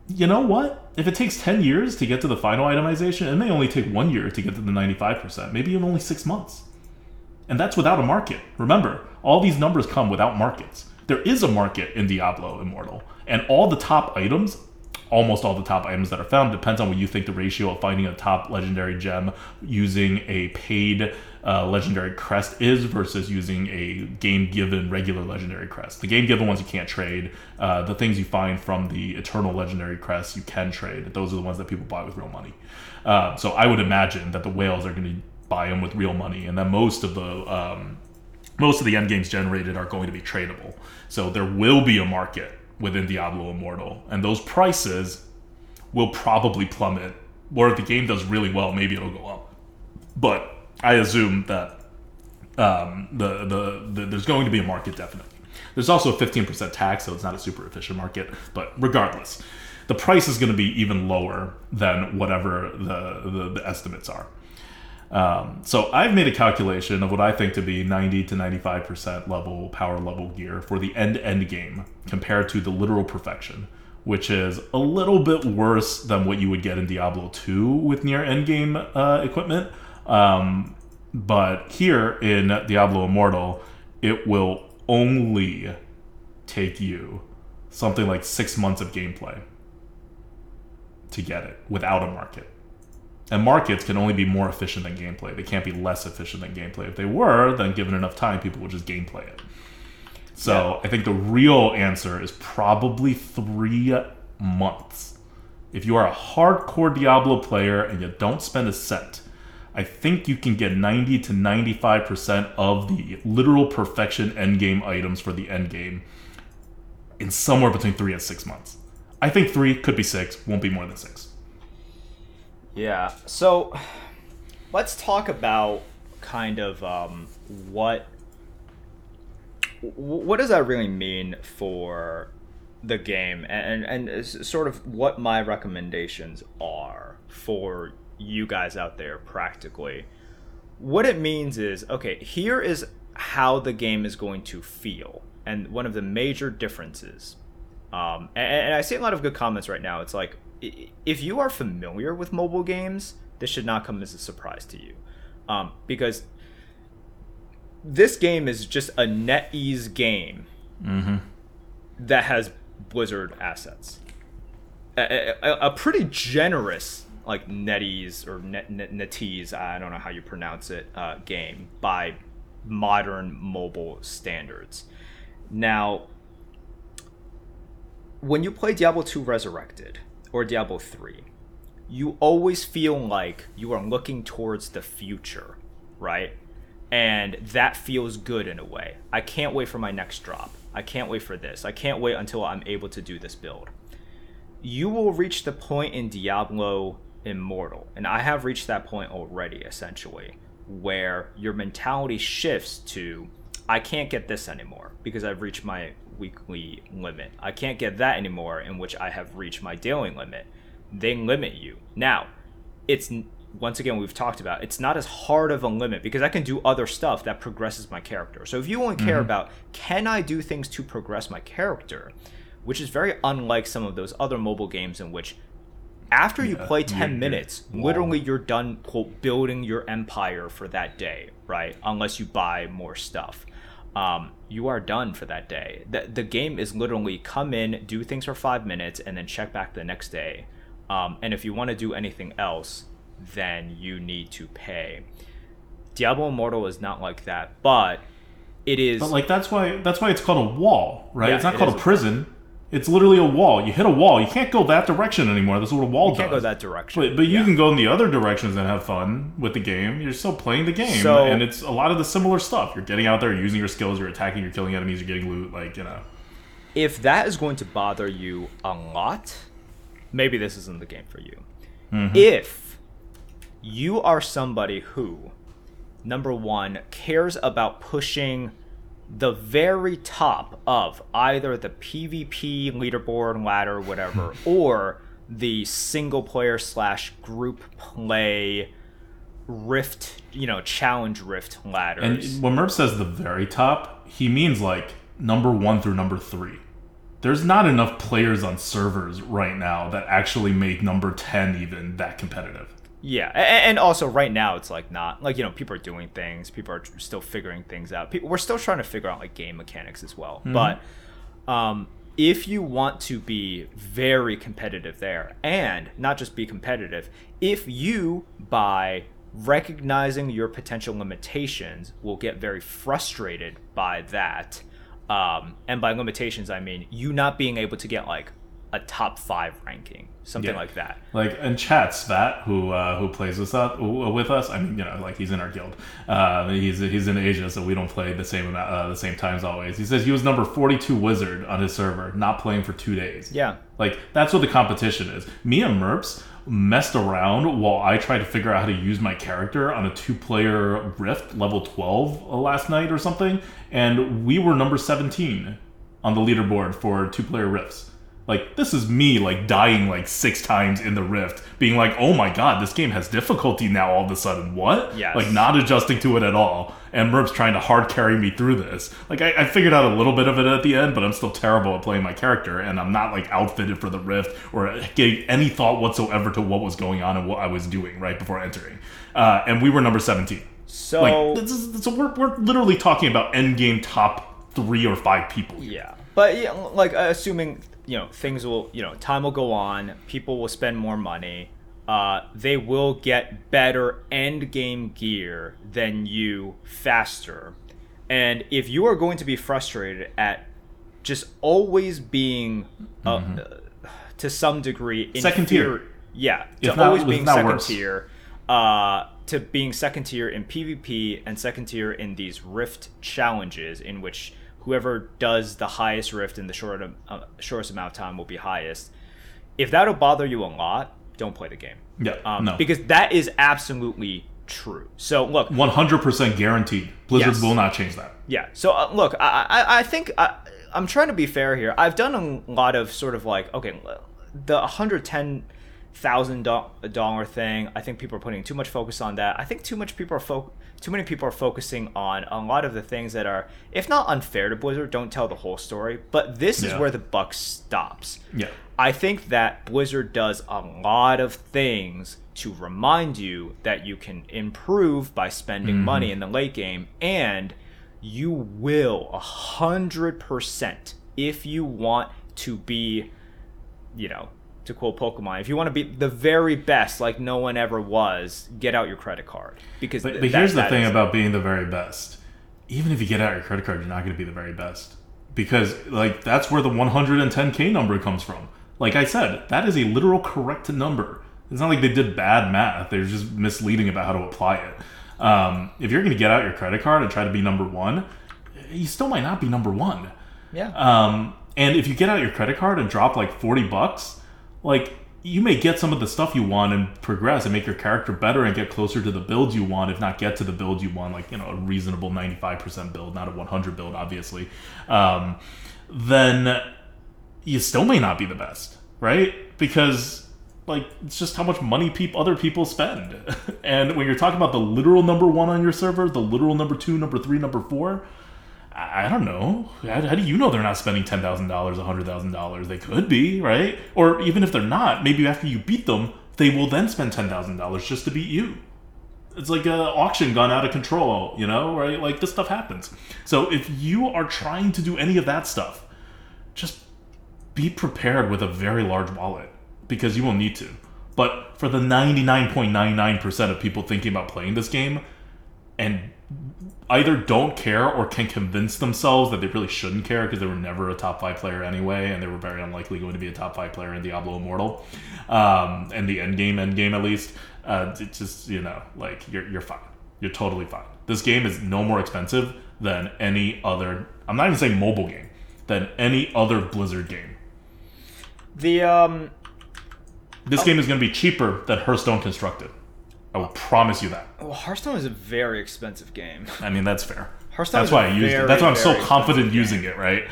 you know what? If it takes 10 years to get to the final itemization, it may only take one year to get to the 95%, maybe even only six months. And that's without a market. Remember, all these numbers come without markets. There is a market in Diablo Immortal, and all the top items almost all the top items that are found. Depends on what you think the ratio of finding a top legendary gem using a paid uh, legendary crest is versus using a game given regular legendary crest. The game given ones you can't trade. Uh, the things you find from the eternal legendary crest you can trade. Those are the ones that people buy with real money. Uh, so I would imagine that the whales are going to buy them with real money, and that most of the um, most of the end games generated are going to be tradable. So there will be a market within Diablo Immortal, and those prices will probably plummet. Or if the game does really well, maybe it'll go up. But I assume that um, the, the, the there's going to be a market definitely. There's also a 15% tax, so it's not a super efficient market. But regardless, the price is going to be even lower than whatever the, the, the estimates are. Um, so I've made a calculation of what I think to be 90 to 95% level power level gear for the end end game compared to the literal perfection, which is a little bit worse than what you would get in Diablo 2 with near endgame uh, equipment. Um, but here in Diablo Immortal, it will only take you something like six months of gameplay to get it without a market. And markets can only be more efficient than gameplay. They can't be less efficient than gameplay. If they were, then given enough time, people would just gameplay it. So I think the real answer is probably three months. If you are a hardcore Diablo player and you don't spend a cent, I think you can get 90 to 95% of the literal perfection endgame items for the endgame in somewhere between three and six months. I think three could be six, won't be more than six. Yeah. So let's talk about kind of um, what what does that really mean for the game and and sort of what my recommendations are for you guys out there practically. What it means is okay, here is how the game is going to feel. And one of the major differences, um, and, and I see a lot of good comments right now. It's like, if you are familiar with mobile games, this should not come as a surprise to you. Um, because this game is just a NetEase game mm-hmm. that has Blizzard assets. A, a, a, pretty generous like NetEase or Net, Net, NetEase, I don't know how you pronounce it, uh, game by modern mobile standards. Now, when you play Diablo 2 Resurrected or Diablo 3, you always feel like you are looking towards the future, right? And that feels good in a way. I can't wait for my next drop. I can't wait for this. I can't wait until I'm able to do this build. You will reach the point in Diablo immortal. And I have reached that point already, essentially, where your mentality shifts to I can't get this anymore because I've reached my weekly limit. I can't get that anymore, in which I have reached my daily limit. They limit you. Now, it's once again we've talked about it's not as hard of a limit because I can do other stuff that progresses my character. So if you only care mm-hmm. about can I do things to progress my character, which is very unlike some of those other mobile games in which after you play 10 you're, minutes literally you're done quote building your empire for that day right unless you buy more stuff um, you are done for that day. The, the game is literally come in do things for five minutes and then check back the next day. Um, and if you want to do anything else then you need to pay. Diablo immortal is not like that but it is but like that's why that's why it's called a wall right? Yeah, it's not it called a prison it's literally a wall. You hit a wall. You can't go that direction anymore. That's what a wall you can't go that direction. But, but you yeah. can go in the other directions and have fun with the game. You're still playing the game, so, and it's a lot of the similar stuff. You're getting out there, you're using your skills, you're attacking, you're killing enemies, you're getting loot. Like you know. If that is going to bother you a lot, maybe this isn't the game for you. Mm-hmm. If you are somebody who, number one, cares about pushing the very top of either the PvP leaderboard ladder, whatever, hmm. or the single player slash group play rift, you know, challenge rift ladders. And when Merps says the very top, he means like number one through number three. There's not enough players on servers right now that actually make number 10 even that competitive. Yeah, and also right now it's like not like you know people are doing things, people are still figuring things out. People, we're still trying to figure out like game mechanics as well. Mm-hmm. But um, if you want to be very competitive there, and not just be competitive, if you by recognizing your potential limitations will get very frustrated by that. Um, and by limitations, I mean you not being able to get like a top five ranking something yeah. like that. Like and chat Svat, who uh, who plays with us, with us. I mean, you know, like he's in our guild. Uh, he's he's in Asia, so we don't play the same amount, uh, the same times always. He says he was number forty two wizard on his server, not playing for two days. Yeah, like that's what the competition is. Me and Merps messed around while I tried to figure out how to use my character on a two player Rift level twelve uh, last night or something, and we were number seventeen on the leaderboard for two player Rifts Like this is me like dying like six times in the rift, being like, oh my god, this game has difficulty now all of a sudden. What? Yes. Like not adjusting to it at all. And Merp's trying to hard carry me through this. Like I, I figured out a little bit of it at the end, but I'm still terrible at playing my character, and I'm not like outfitted for the rift or gave any thought whatsoever to what was going on and what I was doing right before entering. Uh, and we were number 17. So Like this is, so we're, we're literally talking about end game top three or five people. here. Yeah, but yeah, like assuming you know things will you know time will go on, people will spend more money. Uh, they will get better end game gear than you faster, and if you are going to be frustrated at just always being uh, uh, to some degree Mm-hmm. Second tier. yeah, to always being second worse. tier, uh, to being second tier in PvP and second tier in these Rift challenges, in which whoever does the highest Rift in the short, uh, shortest amount of time will be highest. If that'll bother you a lot, don't play the game. Yeah, Um, no. Because that is absolutely true. So look, 100% guaranteed. Blizzard Yes. will not change that. yeah. So uh, look, I I, I think I, I'm trying to be fair here. I've done a lot of sort of like okay, the 110 thousand dollar thing. I think people are putting too much focus on that. I think too much people are fo- too many people are focusing on a lot of the things that are, if not unfair to Blizzard, don't tell the whole story. But this is Yeah. where the buck stops. Yeah. I think that Blizzard does a lot of things to remind you that you can improve by spending mm-hmm. money in the late game, and you will a hundred percent if you want to be, you know, to quote Pokemon, if you want to be the very best, like no one ever was, get out your credit card because. But, th- but that- here's the thing is- about being the very best. Even if you get out your credit card, you're not going to be the very best. Because, like, that's where the 110k number comes from. Like I said, that is a literal correct number. It's not like they did bad math, they're just misleading about how to apply it. Um, if you're going to get out your credit card and try to be number one, you still might not be number one. yeah. Um, and if you get out your credit card and drop like 40 bucks, like you may get some of the stuff you want and progress and make your character better and get closer to the build you want, if not get to the build you want, like, you know, a reasonable 95% build, not a 100 build, obviously. Um, then you still may not be the best, right? Because like it's just how much money people other people spend. and when you're talking about the literal number one on your server, the literal number two, number three, number four, I, don't know. How, how do you know they're not spending ten thousand dollars, hundred thousand dollars? They could be, right? Or even if they're not, maybe after you beat them, they will then spend ten thousand dollars just to beat you. It's like an auction gone out of control, you know, right? Like this stuff happens. So if you are trying to do any of that stuff, just be prepared with a very large wallet because you will need to. But for the 99.99% of people thinking about playing this game and either don't care or can convince themselves that they really shouldn't care because they were never a top five player anyway and they were very unlikely going to be a top five player in Diablo Immortal um, and the end game, end game at least, uh, it's just, you know, like you're, you're fine. You're totally fine. This game is no more expensive than any other, I'm not even saying mobile game, than any other Blizzard game. the um. This game is going to be cheaper than Hearthstone Constructed. I will promise you that. Well, Hearthstone is a very expensive game. I mean, that's fair. Hearthstone That's why I used it. That's why I'm so confident using it, right?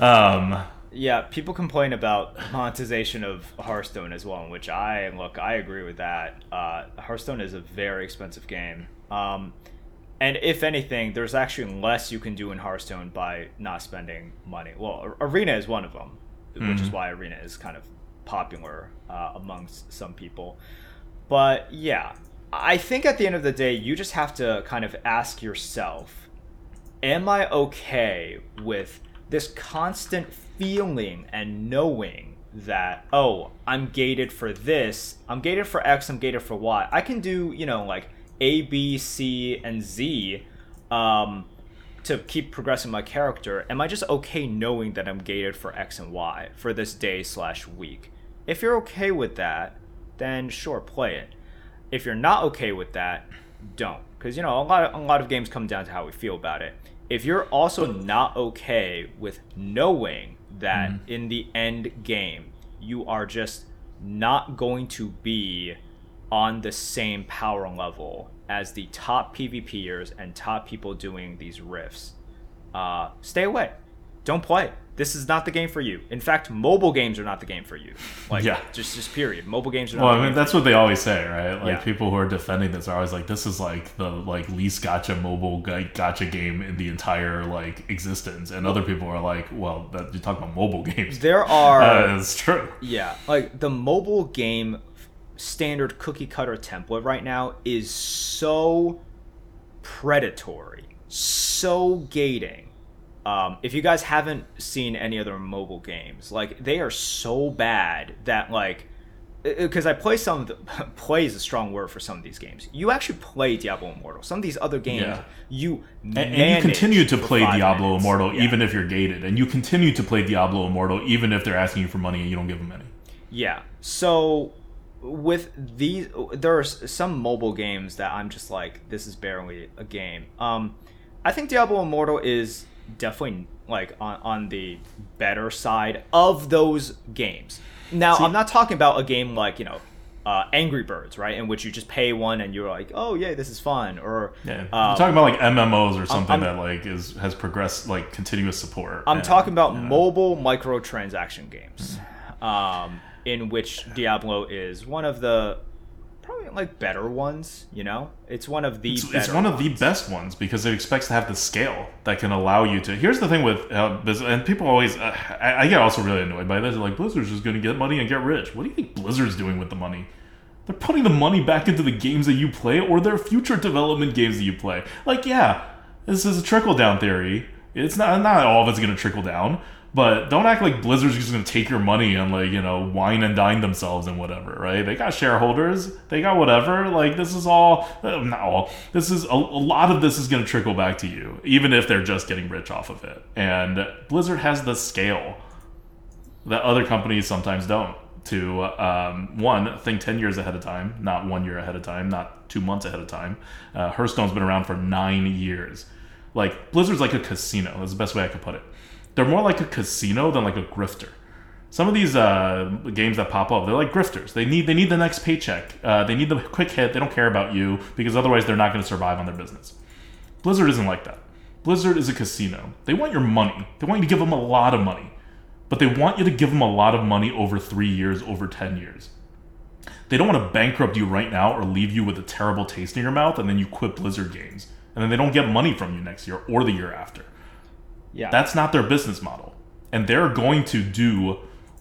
Um, Yeah, people complain about monetization of Hearthstone as well, in which I look, I agree with that. Uh, Hearthstone is a very expensive game, um, and if anything, there's actually less you can do in Hearthstone by not spending money. Well, Arena is one of them, which is why Arena is kind of popular uh, amongst some people. But yeah, I think at the end of the day, you just have to kind of ask yourself am I okay with this constant feeling and knowing that, oh, I'm gated for this, I'm gated for X, I'm gated for Y. I can do, you know, like A, B, C, and Z um, to keep progressing my character. Am I just okay knowing that I'm gated for X and Y for this day slash week? If you're okay with that, then sure, play it. If you're not okay with that, don't. Because you know a lot of a lot of games come down to how we feel about it. If you're also not okay with knowing that in the end game you are just not going to be on the same power level as the top PvPers and top people doing these rifts, uh, stay away. Don't play. This is not the game for you. In fact, mobile games are not the game for you. Like, Yeah. just just period. Mobile games are not. Well, I mean, that's what they always say, right? Like Yeah. people who are defending this are always like, "This is like the like least gotcha mobile gotcha game in the entire like existence," and other people are like, "Well, that, you're talking about mobile games." There are Uh, it's true. Yeah, like the mobile game standard cookie cutter template right now is so predatory, so gating. Um, if you guys haven't seen any other mobile games, like they are so bad that like because I play some of the play is a strong word for some of these games. You actually play Diablo Immortal. Some of these other games Yeah. you And, and you continue to play Diablo minutes. Immortal Yeah. even if you're gated, and you continue to play Diablo Immortal even if they're asking you for money and you don't give them any. Yeah. So with these, there are some mobile games that I'm just like, this is barely a game. Um, I think Diablo Immortal is definitely like on, on the better side of those games. Now, I'm not talking about a game like you know. Uh, Angry Birds, right? In which you just pay one and you're like, oh yeah, this is fun. Or Yeah, um, you're talking about like MMOs or something I'm- that like is has progressed like continuous support. I'm and, talking about yeah. mobile microtransaction games, um, in which Diablo is one of the probably like better ones. You know, it's one of the It's, it's one of the best ones because it expects to have the scale that can allow you to. Here's the thing with uh, Biz- and people always, uh, I, I get also really annoyed by this. They're like Blizzard's just going to get money and get rich. What do you think Blizzard's doing with the money? They're putting the money back into the games that you play or their future development games that you play. Like, yeah, this is a trickle down theory. It's not not all of it's going to trickle down, but don't act like Blizzard's just to take your money and like you know wine and dine themselves and whatever, right? They got shareholders, they got whatever. Like this is all uh, not all. This is a, a lot of this is to trickle back to you, even if they're just getting rich off of it. And Blizzard has the scale that other companies sometimes don't to um, one think 10 years ahead of time not one year ahead of time not two months ahead of time uh, hearthstone's been around for nine years like blizzard's like a casino that's the best way i could put it they're more like a casino than like a grifter. Some of these uh, games that pop up they're like grifters. They need they need the next paycheck. Uh, they need the quick hit. They don't care about you because otherwise they're not going to survive on their business. Blizzard isn't like that. Blizzard is a casino. They want your money. They want you to give them a lot of money. But they want you to give them a lot of money over three years, over 10 years. They don't want to bankrupt you right now or leave you with a terrible taste in your mouth and then you quit Blizzard games. And then they don't get money from you next year or the year after. Yeah, That's not their business model. And they're going to do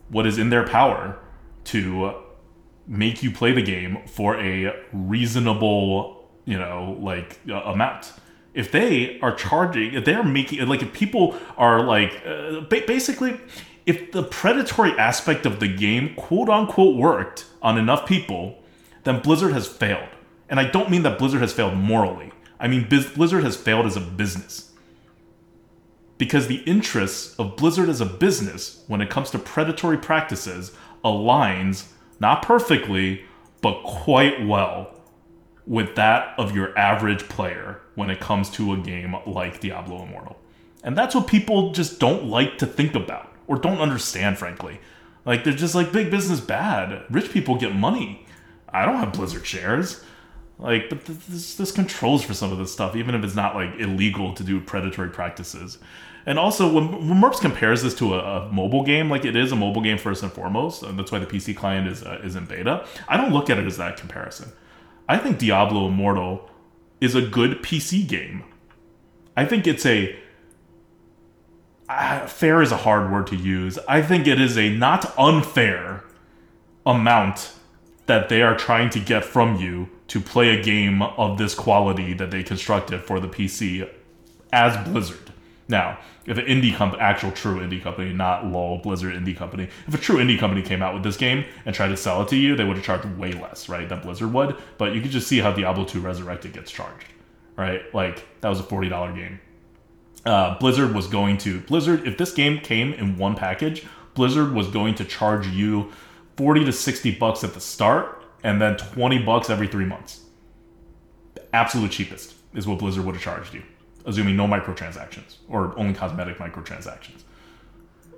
what is in their power to make you play the game for a reasonable, you know, like uh, amount. If they are charging, if they're making, like, if people are like, uh, ba- basically, if the predatory aspect of the game, quote unquote, worked on enough people, then Blizzard has failed. And I don't mean that Blizzard has failed morally. I mean Biz- Blizzard has failed as a business because the interests of Blizzard as a business when it comes to predatory practices aligns not perfectly but quite well with that of your average player when it comes to a game like Diablo Immortal. And that's what people just don't like to think about or don't understand frankly. Like they're just like big business bad. Rich people get money. I don't have Blizzard shares. Like, but this, this controls for some of this stuff, even if it's not like illegal to do predatory practices. And also, when, when Merps compares this to a, a mobile game, like it is a mobile game first and foremost, and that's why the PC client is uh, is in beta. I don't look at it as that comparison. I think Diablo Immortal is a good PC game. I think it's a uh, fair is a hard word to use. I think it is a not unfair amount that they are trying to get from you to play a game of this quality that they constructed for the PC as Blizzard. Now, if an indie company, actual true indie company, not lol Blizzard indie company, if a true indie company came out with this game and tried to sell it to you, they would have charged way less, right, than Blizzard would. But you could just see how Diablo 2 Resurrected gets charged, right? Like that was a forty dollar game. Uh, Blizzard was going to Blizzard if this game came in one package, Blizzard was going to charge you forty to sixty bucks at the start, and then twenty bucks every three months. Absolute cheapest is what Blizzard would have charged you, assuming no microtransactions or only cosmetic microtransactions.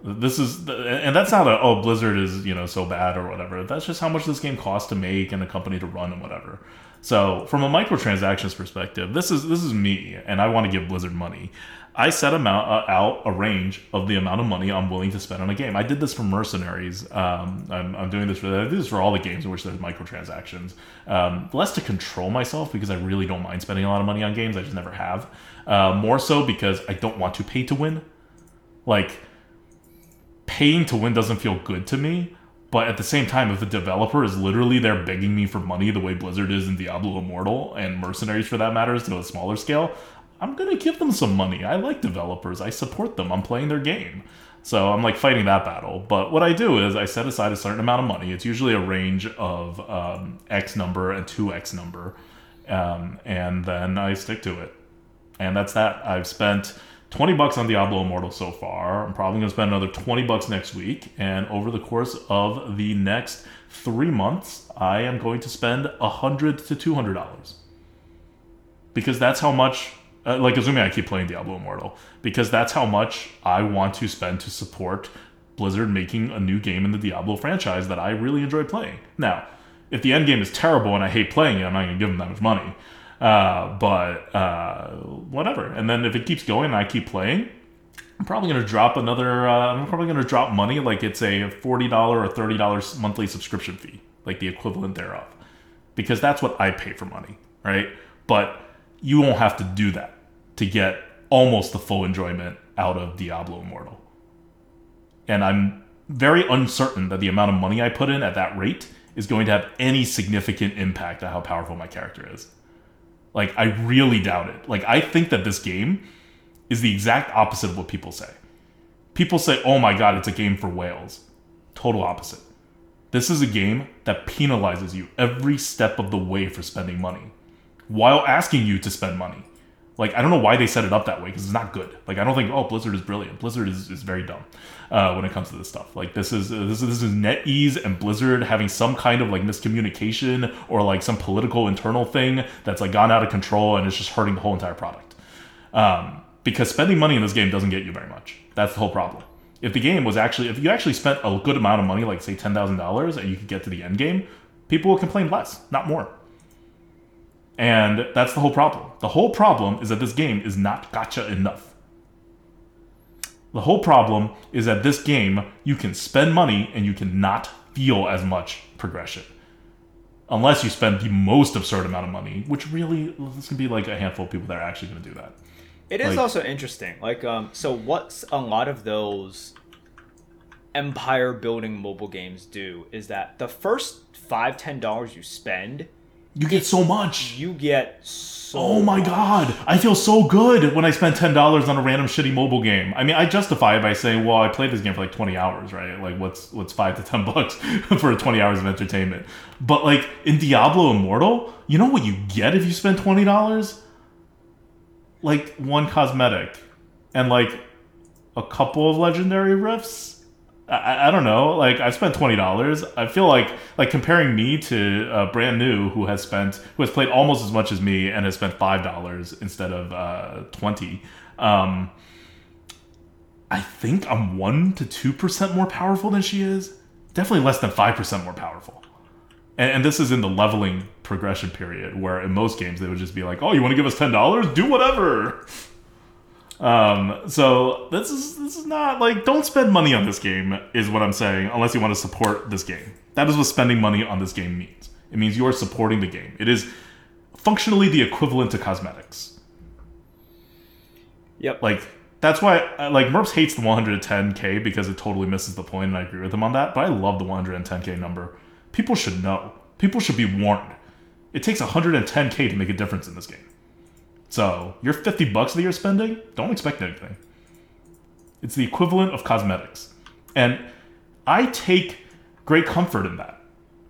This is, and that's not a oh Blizzard is you know so bad or whatever. That's just how much this game costs to make and the company to run and whatever. So from a microtransactions perspective, this is this is me, and I want to give Blizzard money. I set amount, uh, out a range of the amount of money I'm willing to spend on a game. I did this for Mercenaries. Um, I'm, I'm, doing this for I do this for all the games in which there's microtransactions. Um, less to control myself because I really don't mind spending a lot of money on games. I just never have. Uh, more so because I don't want to pay to win. Like paying to win doesn't feel good to me. But at the same time, if a developer is literally there begging me for money the way Blizzard is in Diablo Immortal and Mercenaries for that matter is to a smaller scale, I'm gonna give them some money. I like developers. I support them. I'm playing their game. So I'm like fighting that battle. But what I do is I set aside a certain amount of money. It's usually a range of um, X number and 2X number. Um, and then I stick to it. And that's that. I've spent 20 bucks on Diablo Immortal so far. I'm probably going to spend another 20 bucks next week. And over the course of the next three months, I am going to spend 100 to $200. Because that's how much uh, like assuming I keep playing Diablo Immortal, because that's how much I want to spend to support Blizzard making a new game in the Diablo franchise that I really enjoy playing. Now, if the end game is terrible and I hate playing it, I'm not going to give them that much money. Uh, but uh, whatever. And then if it keeps going and I keep playing, I'm probably going to drop another. Uh, I'm probably going to drop money like it's a forty dollar or thirty dollars monthly subscription fee, like the equivalent thereof, because that's what I pay for money, right? But you won't have to do that to get almost the full enjoyment out of Diablo Immortal. And I'm very uncertain that the amount of money I put in at that rate is going to have any significant impact on how powerful my character is. Like, I really doubt it. Like, I think that this game is the exact opposite of what people say. People say, oh my god, it's a game for whales. Total opposite. This is a game that penalizes you every step of the way for spending money while asking you to spend money. Like I don't know why they set it up that way because it's not good. Like I don't think oh Blizzard is brilliant. Blizzard is, is very dumb uh, when it comes to this stuff. Like this is this is this is NetEase and Blizzard having some kind of like miscommunication or like some political internal thing that's like gone out of control and it's just hurting the whole entire product. Um, because spending money in this game doesn't get you very much. That's the whole problem. If the game was actually if you actually spent a good amount of money, like say ten thousand dollars, and you could get to the end game, people will complain less, not more. And that's the whole problem. The whole problem is that this game is not gotcha enough. The whole problem is that this game, you can spend money and you cannot feel as much progression. Unless you spend the most absurd amount of money, which really, this can be like a handful of people that are actually going to do that. It is like, also interesting. Like, um, so what's a lot of those empire building mobile games do is that the first five, ten dollars you spend you get so much. You get so. Oh my much. god! I feel so good when I spend ten dollars on a random shitty mobile game. I mean, I justify it by saying, "Well, I played this game for like twenty hours, right? Like, what's what's five to ten bucks for twenty hours of entertainment?" But like in Diablo Immortal, you know what you get if you spend twenty dollars? Like one cosmetic, and like a couple of legendary rifts I, I don't know. Like I spent twenty dollars. I feel like like comparing me to uh, brand new who has spent who has played almost as much as me and has spent five dollars instead of uh, twenty. Um, I think I'm one to two percent more powerful than she is. Definitely less than five percent more powerful. And, and this is in the leveling progression period, where in most games they would just be like, "Oh, you want to give us ten dollars? Do whatever." Um, so this is this is not like don't spend money on this game is what I'm saying unless you want to support this game. That is what spending money on this game means. It means you are supporting the game. It is functionally the equivalent to cosmetics. Yep. Like that's why uh, like Merps hates the 110k because it totally misses the point, and I agree with him on that. But I love the 110k number. People should know. People should be warned. It takes 110k to make a difference in this game. So your 50 bucks that you're spending, don't expect anything. It's the equivalent of cosmetics. And I take great comfort in that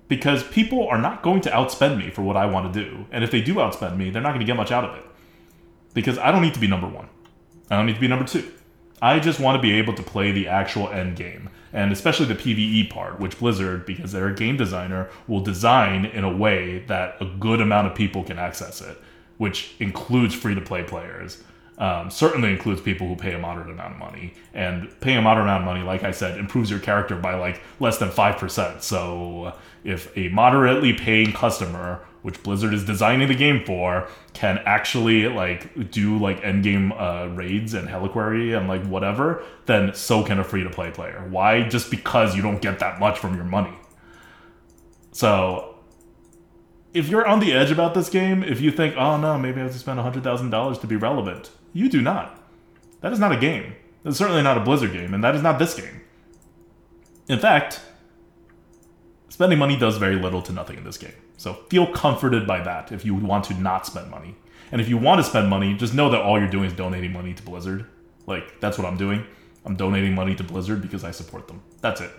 because people are not going to outspend me for what I want to do. And if they do outspend me, they're not going to get much out of it because I don't need to be number one. I don't need to be number two. I just want to be able to play the actual end game, and especially the PvE part, which Blizzard, because they're a game designer, will design in a way that a good amount of people can access it which includes free to play players. Um, certainly includes people who pay a moderate amount of money, and paying a moderate amount of money, like I said, improves your character by like less than five percent. So if a moderately paying customer, which Blizzard is designing the game for, can actually like do like end game uh, raids and Helliquary and like whatever, then so can a free to play player. Why? Just because you don't get that much from your money. So if you're on the edge about this game, if you think, oh no, maybe I have to spend $100,000 to be relevant, you do not. That is not a game. That's certainly not a Blizzard game, and that is not this game. In fact, spending money does very little to nothing in this game. So feel comforted by that if you want to not spend money. And if you want to spend money, just know that all you're doing is donating money to Blizzard. Like, that's what I'm doing. I'm donating money to Blizzard because I support them. That's it.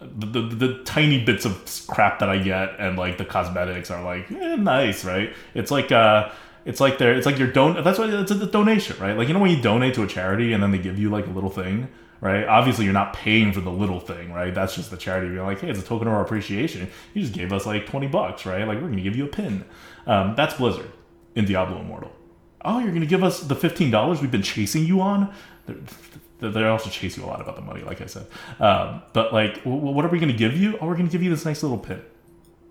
The, the, the tiny bits of crap that I get and like the cosmetics are like eh, nice, right? It's like uh, it's like they're it's like your don. That's why it's a donation, right? Like you know when you donate to a charity and then they give you like a little thing, right? Obviously you're not paying for the little thing, right? That's just the charity being like, hey, it's a token of our appreciation. You just gave us like twenty bucks, right? Like we're gonna give you a pin. Um, that's Blizzard in Diablo Immortal. Oh, you're gonna give us the fifteen dollars we've been chasing you on? They also chase you a lot about the money, like I said. Um, but like, what are we going to give you? Oh, we're going to give you this nice little pin.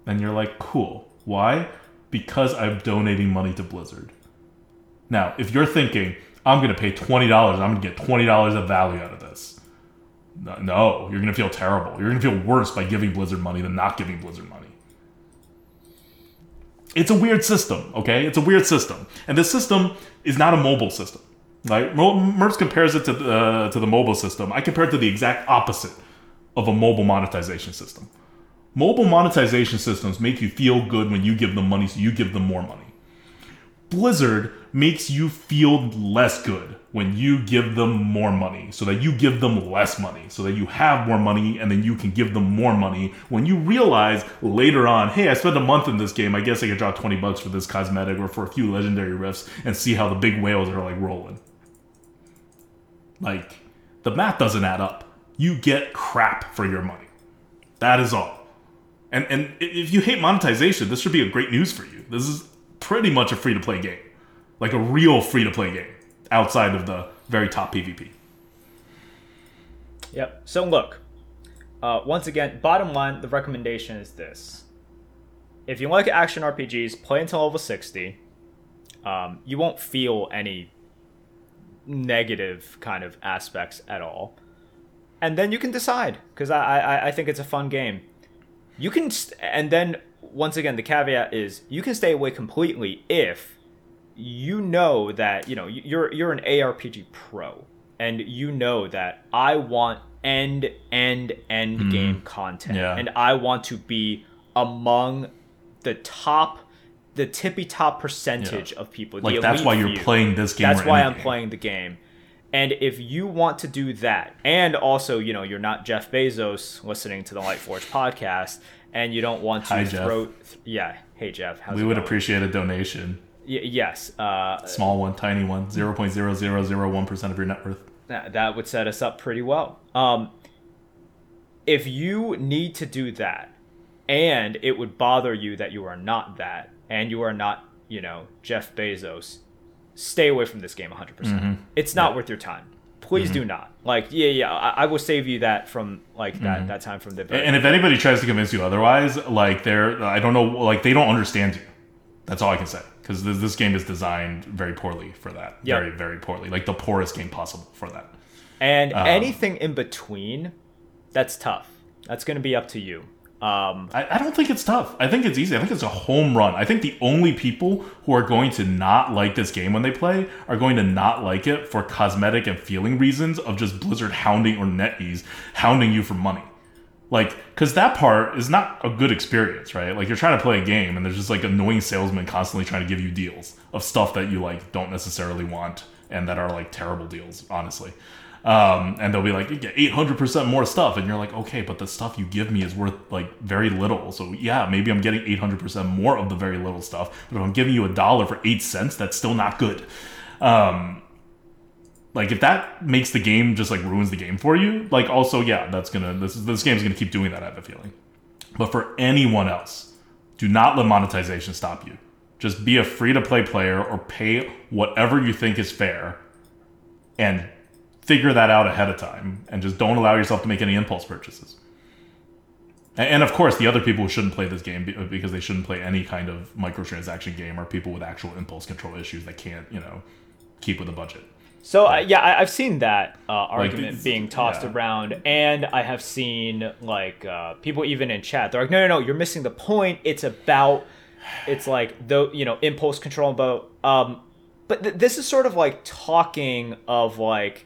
And you're like, cool. Why? Because I'm donating money to Blizzard. Now, if you're thinking, I'm going to pay $20, I'm going to get $20 of value out of this. No, you're going to feel terrible. You're going to feel worse by giving Blizzard money than not giving Blizzard money. It's a weird system, okay? It's a weird system. And this system is not a mobile system. Like Merps compares it to the, uh, to the mobile system. I compare it to the exact opposite of a mobile monetization system. Mobile monetization systems make you feel good when you give them money, so you give them more money. Blizzard makes you feel less good when you give them more money, so that you give them less money, so that you have more money and then you can give them more money when you realize later on, hey, I spent a month in this game, I guess I could drop 20 bucks for this cosmetic or for a few legendary rifts and see how the big whales are like rolling. Like, the math doesn't add up. You get crap for your money. That is all. And and if you hate monetization, this should be a great news for you. This is pretty much a free to play game. Like a real free to play game outside of the very top PvP. Yep. So look, uh, once again, bottom line, the recommendation is this: if you like action RPGs, play until level sixty. Um, you won't feel any negative kind of aspects at all. And then you can decide because I, I I think it's a fun game. You can st- and then once again the caveat is you can stay away completely if you know that you know you're you're an ARPG pro and you know that I want end end end mm-hmm. game content yeah. and I want to be among the top the tippy top percentage yeah. of people. Like that's why you're few. playing this game. That's why I'm game. playing the game. And if you want to do that, and also, you know, you're not Jeff Bezos listening to the Lightforge podcast, and you don't want to Hi, throw, th- yeah, hey Jeff, we would going? appreciate a donation. Y- yes, uh, small one, tiny one, zero point zero zero zero one percent of your net worth. That, that would set us up pretty well. Um, if you need to do that, and it would bother you that you are not that, and you are not, you know, Jeff Bezos, stay away from this game 100%. percent mm hmm It's not worth your time. Please mm-hmm. do not. Like, yeah, yeah, I, I, will save you that from like that mm-hmm. that time from the. and if anybody tries to convince you otherwise, like they're, I don't know, like they don't understand you. That's all I can say because this, this, game is designed very poorly for that. Yep. Very, very poorly. Like the poorest game possible for that. And um, anything in between, that's tough. That's going to be up to you. Um, I, I, don't think it's tough. I think it's easy. I think it's a home run. I think the only people who are going to not like this game when they play are going to not like it for cosmetic and feeling reasons of just Blizzard hounding or NetEase hounding you for money. Like, because that part is not a good experience, right? Like, you're trying to play a game and there's just like annoying salesmen constantly trying to give you deals of stuff that you like don't necessarily want and that are like terrible deals, honestly. Um, and they'll be like, you get 800% more stuff. And you're like, okay, but the stuff you give me is worth like very little. So yeah, maybe I'm getting 800% more of the very little stuff. But if I'm giving you a dollar for eight cents, that's still not good. Um, like if that makes the game just like ruins the game for you, like also, yeah, that's gonna, this, this game's gonna keep doing that, I have a feeling. But for anyone else, do not let monetization stop you. Just be a free to play player or pay whatever you think is fair and figure that out ahead of time and just don't allow yourself to make any impulse purchases. And, of course, the other people who shouldn't play this game because they shouldn't play any kind of microtransaction game are people with actual impulse control issues that can't, you know, keep with a budget. So uh, yeah, I, I've seen that uh, argument it's- being tossed yeah. around, and I have seen like uh, people even in chat. They're like, "No, no, no, you're missing the point. It's about, it's like the you know impulse control about." Um, but th- this is sort of like talking of like,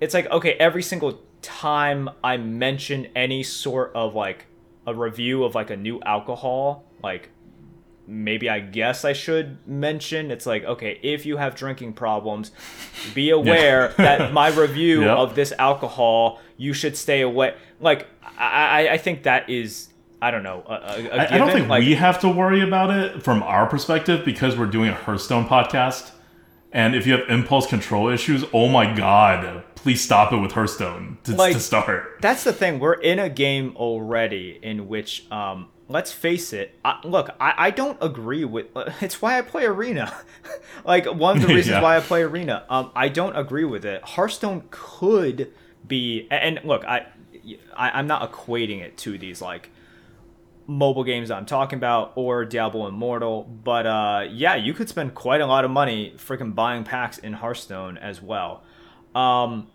it's like okay, every single time I mention any sort of like a review of like a new alcohol, like maybe I guess I should mention it's like okay if you have drinking problems be aware that my review Yep. of this alcohol you should stay away like I, I, think that is I don't know a, a, a I, don't think like, we have to worry about it from our perspective because we're doing a Hearthstone podcast. And if you have impulse control issues, oh my god, please stop it with Hearthstone to, Like- to start. that's the thing we're in a game already in which um let's face it I, look I, I don't agree with it's why i play arena like one of the reasons Yeah. why i play arena um i don't agree with it hearthstone could be and look i, I i'm not equating it to these like mobile games I'm talking about or Diablo Immortal, but uh, yeah, you could spend quite a lot of money freaking buying packs in Hearthstone as well. Um,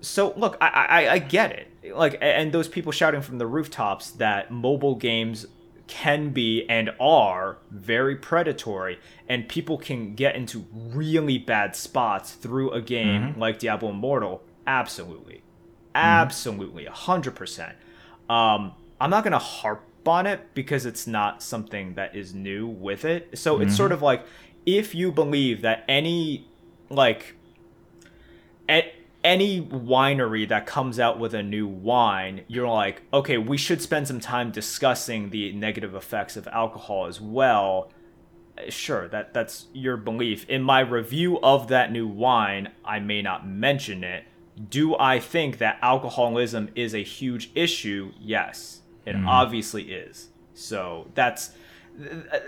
so look, I, I I get it. Like, and those people shouting from the rooftops that mobile games can be and are very predatory, and people can get into really bad spots through a game like Diablo Immortal. Absolutely, absolutely, a hundred percent. Um, I'm not gonna harp on it because it's not something that is new with it. So it's sort of like if you believe that any like a- any winery that comes out with a new wine, you're like, okay, we should spend some time discussing the negative effects of alcohol as well. Sure, that that's your belief. In my review of that new wine, I may not mention it. Do I think that alcoholism is a huge issue? Yes, it mm-hmm. obviously is. So that's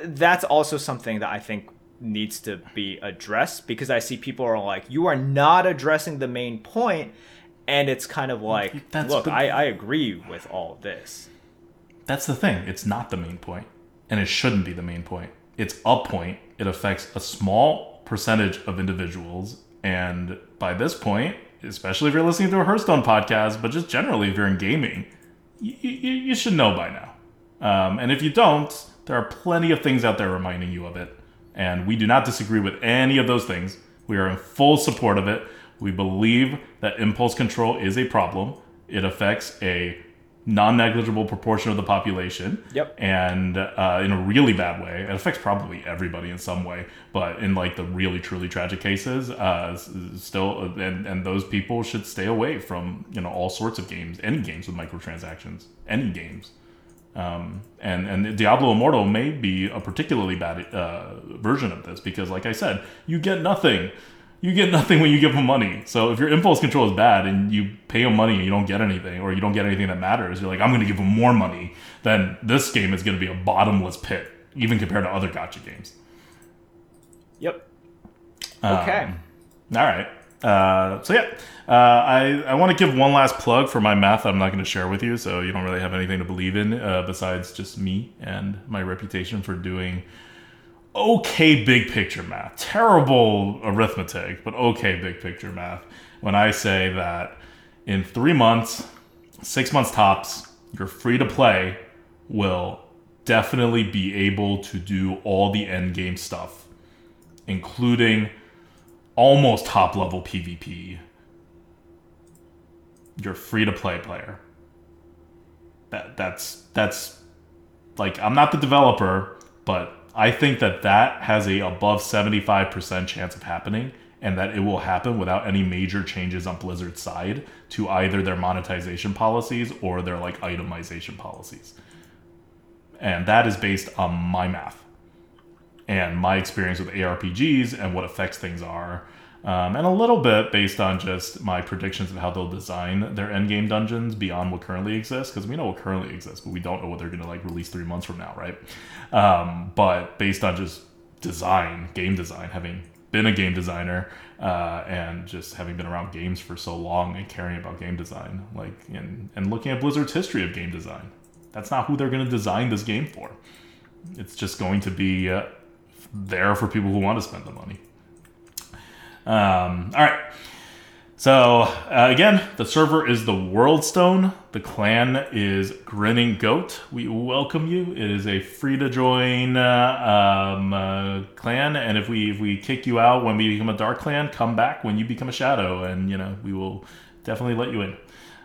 that's also something that I think needs to be addressed because I see people are like, you are not addressing the main point, and it's kind of like, That's look, the- I, I agree with all this. That's the thing. It's not the main point, and it shouldn't be the main point. It's a point. It affects a small percentage of individuals, and by this point, especially if you're listening to a Hearthstone podcast, but just generally if you're in gaming, you, you, you should know by now. Um, and if you don't, there are plenty of things out there reminding you of it. And we do not disagree with any of those things. We are in full support of it. We believe that impulse control is a problem. It affects a non negligible proportion of the population. Yep. And uh, in a really bad way. It affects probably everybody in some way. But in like the really, truly tragic cases, uh, still, and, and those people should stay away from, you know, all sorts of games, any games with microtransactions, any games. Um, and and Diablo Immortal may be a particularly bad uh, version of this because, like I said, you get nothing. You get nothing when you give them money. So if your impulse control is bad and you pay them money and you don't get anything, or you don't get anything that matters, you're like, I'm going to give them more money. Then this game is going to be a bottomless pit, even compared to other gotcha games. Yep. Okay. Um, all right. Uh, so yeah, uh, I I want to give one last plug for my math. I'm not going to share with you, so you don't really have anything to believe in uh, besides just me and my reputation for doing okay big picture math. Terrible arithmetic, but okay big picture math. When I say that in three months, six months tops, your free to play will definitely be able to do all the end game stuff, including almost top level PvP. You're free to play player. That that's that's like I'm not the developer, but I think that that has a above 75% chance of happening and that it will happen without any major changes on Blizzard's side to either their monetization policies or their like itemization policies. And that is based on my math and my experience with ARPGs and what effects things are, um, and a little bit based on just my predictions of how they'll design their endgame dungeons beyond what currently exists, because we know what currently exists, but we don't know what they're going to like release three months from now, right? Um, but based on just design, game design, having been a game designer uh, and just having been around games for so long and caring about game design, like and and looking at Blizzard's history of game design. That's not who they're going to design this game for. It's just going to be uh, there for people who want to spend the money. Um, all right. So uh, again, the server is the Worldstone. The clan is Grinning Goat. We welcome you. It is a free to join uh, um, uh, clan, and if we if we kick you out when we become a dark clan, come back when you become a shadow, and you know we will definitely let you in.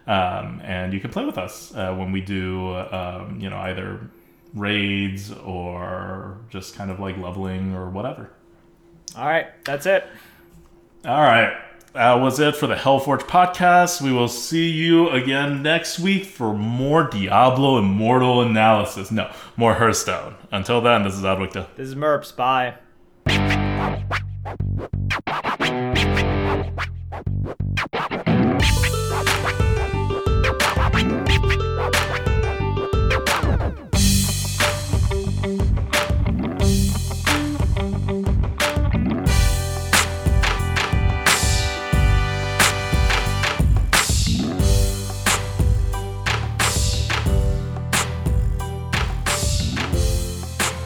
Um, and you can play with us uh, when we do um, you know either raids or just kind of like leveling or whatever. All right, that's it. All right that was it for the Hellforge podcast. We will see you again next week for more Diablo Immortal analysis. No, more Hearthstone. Until then, this is ADWCTA. This is Merps. Bye.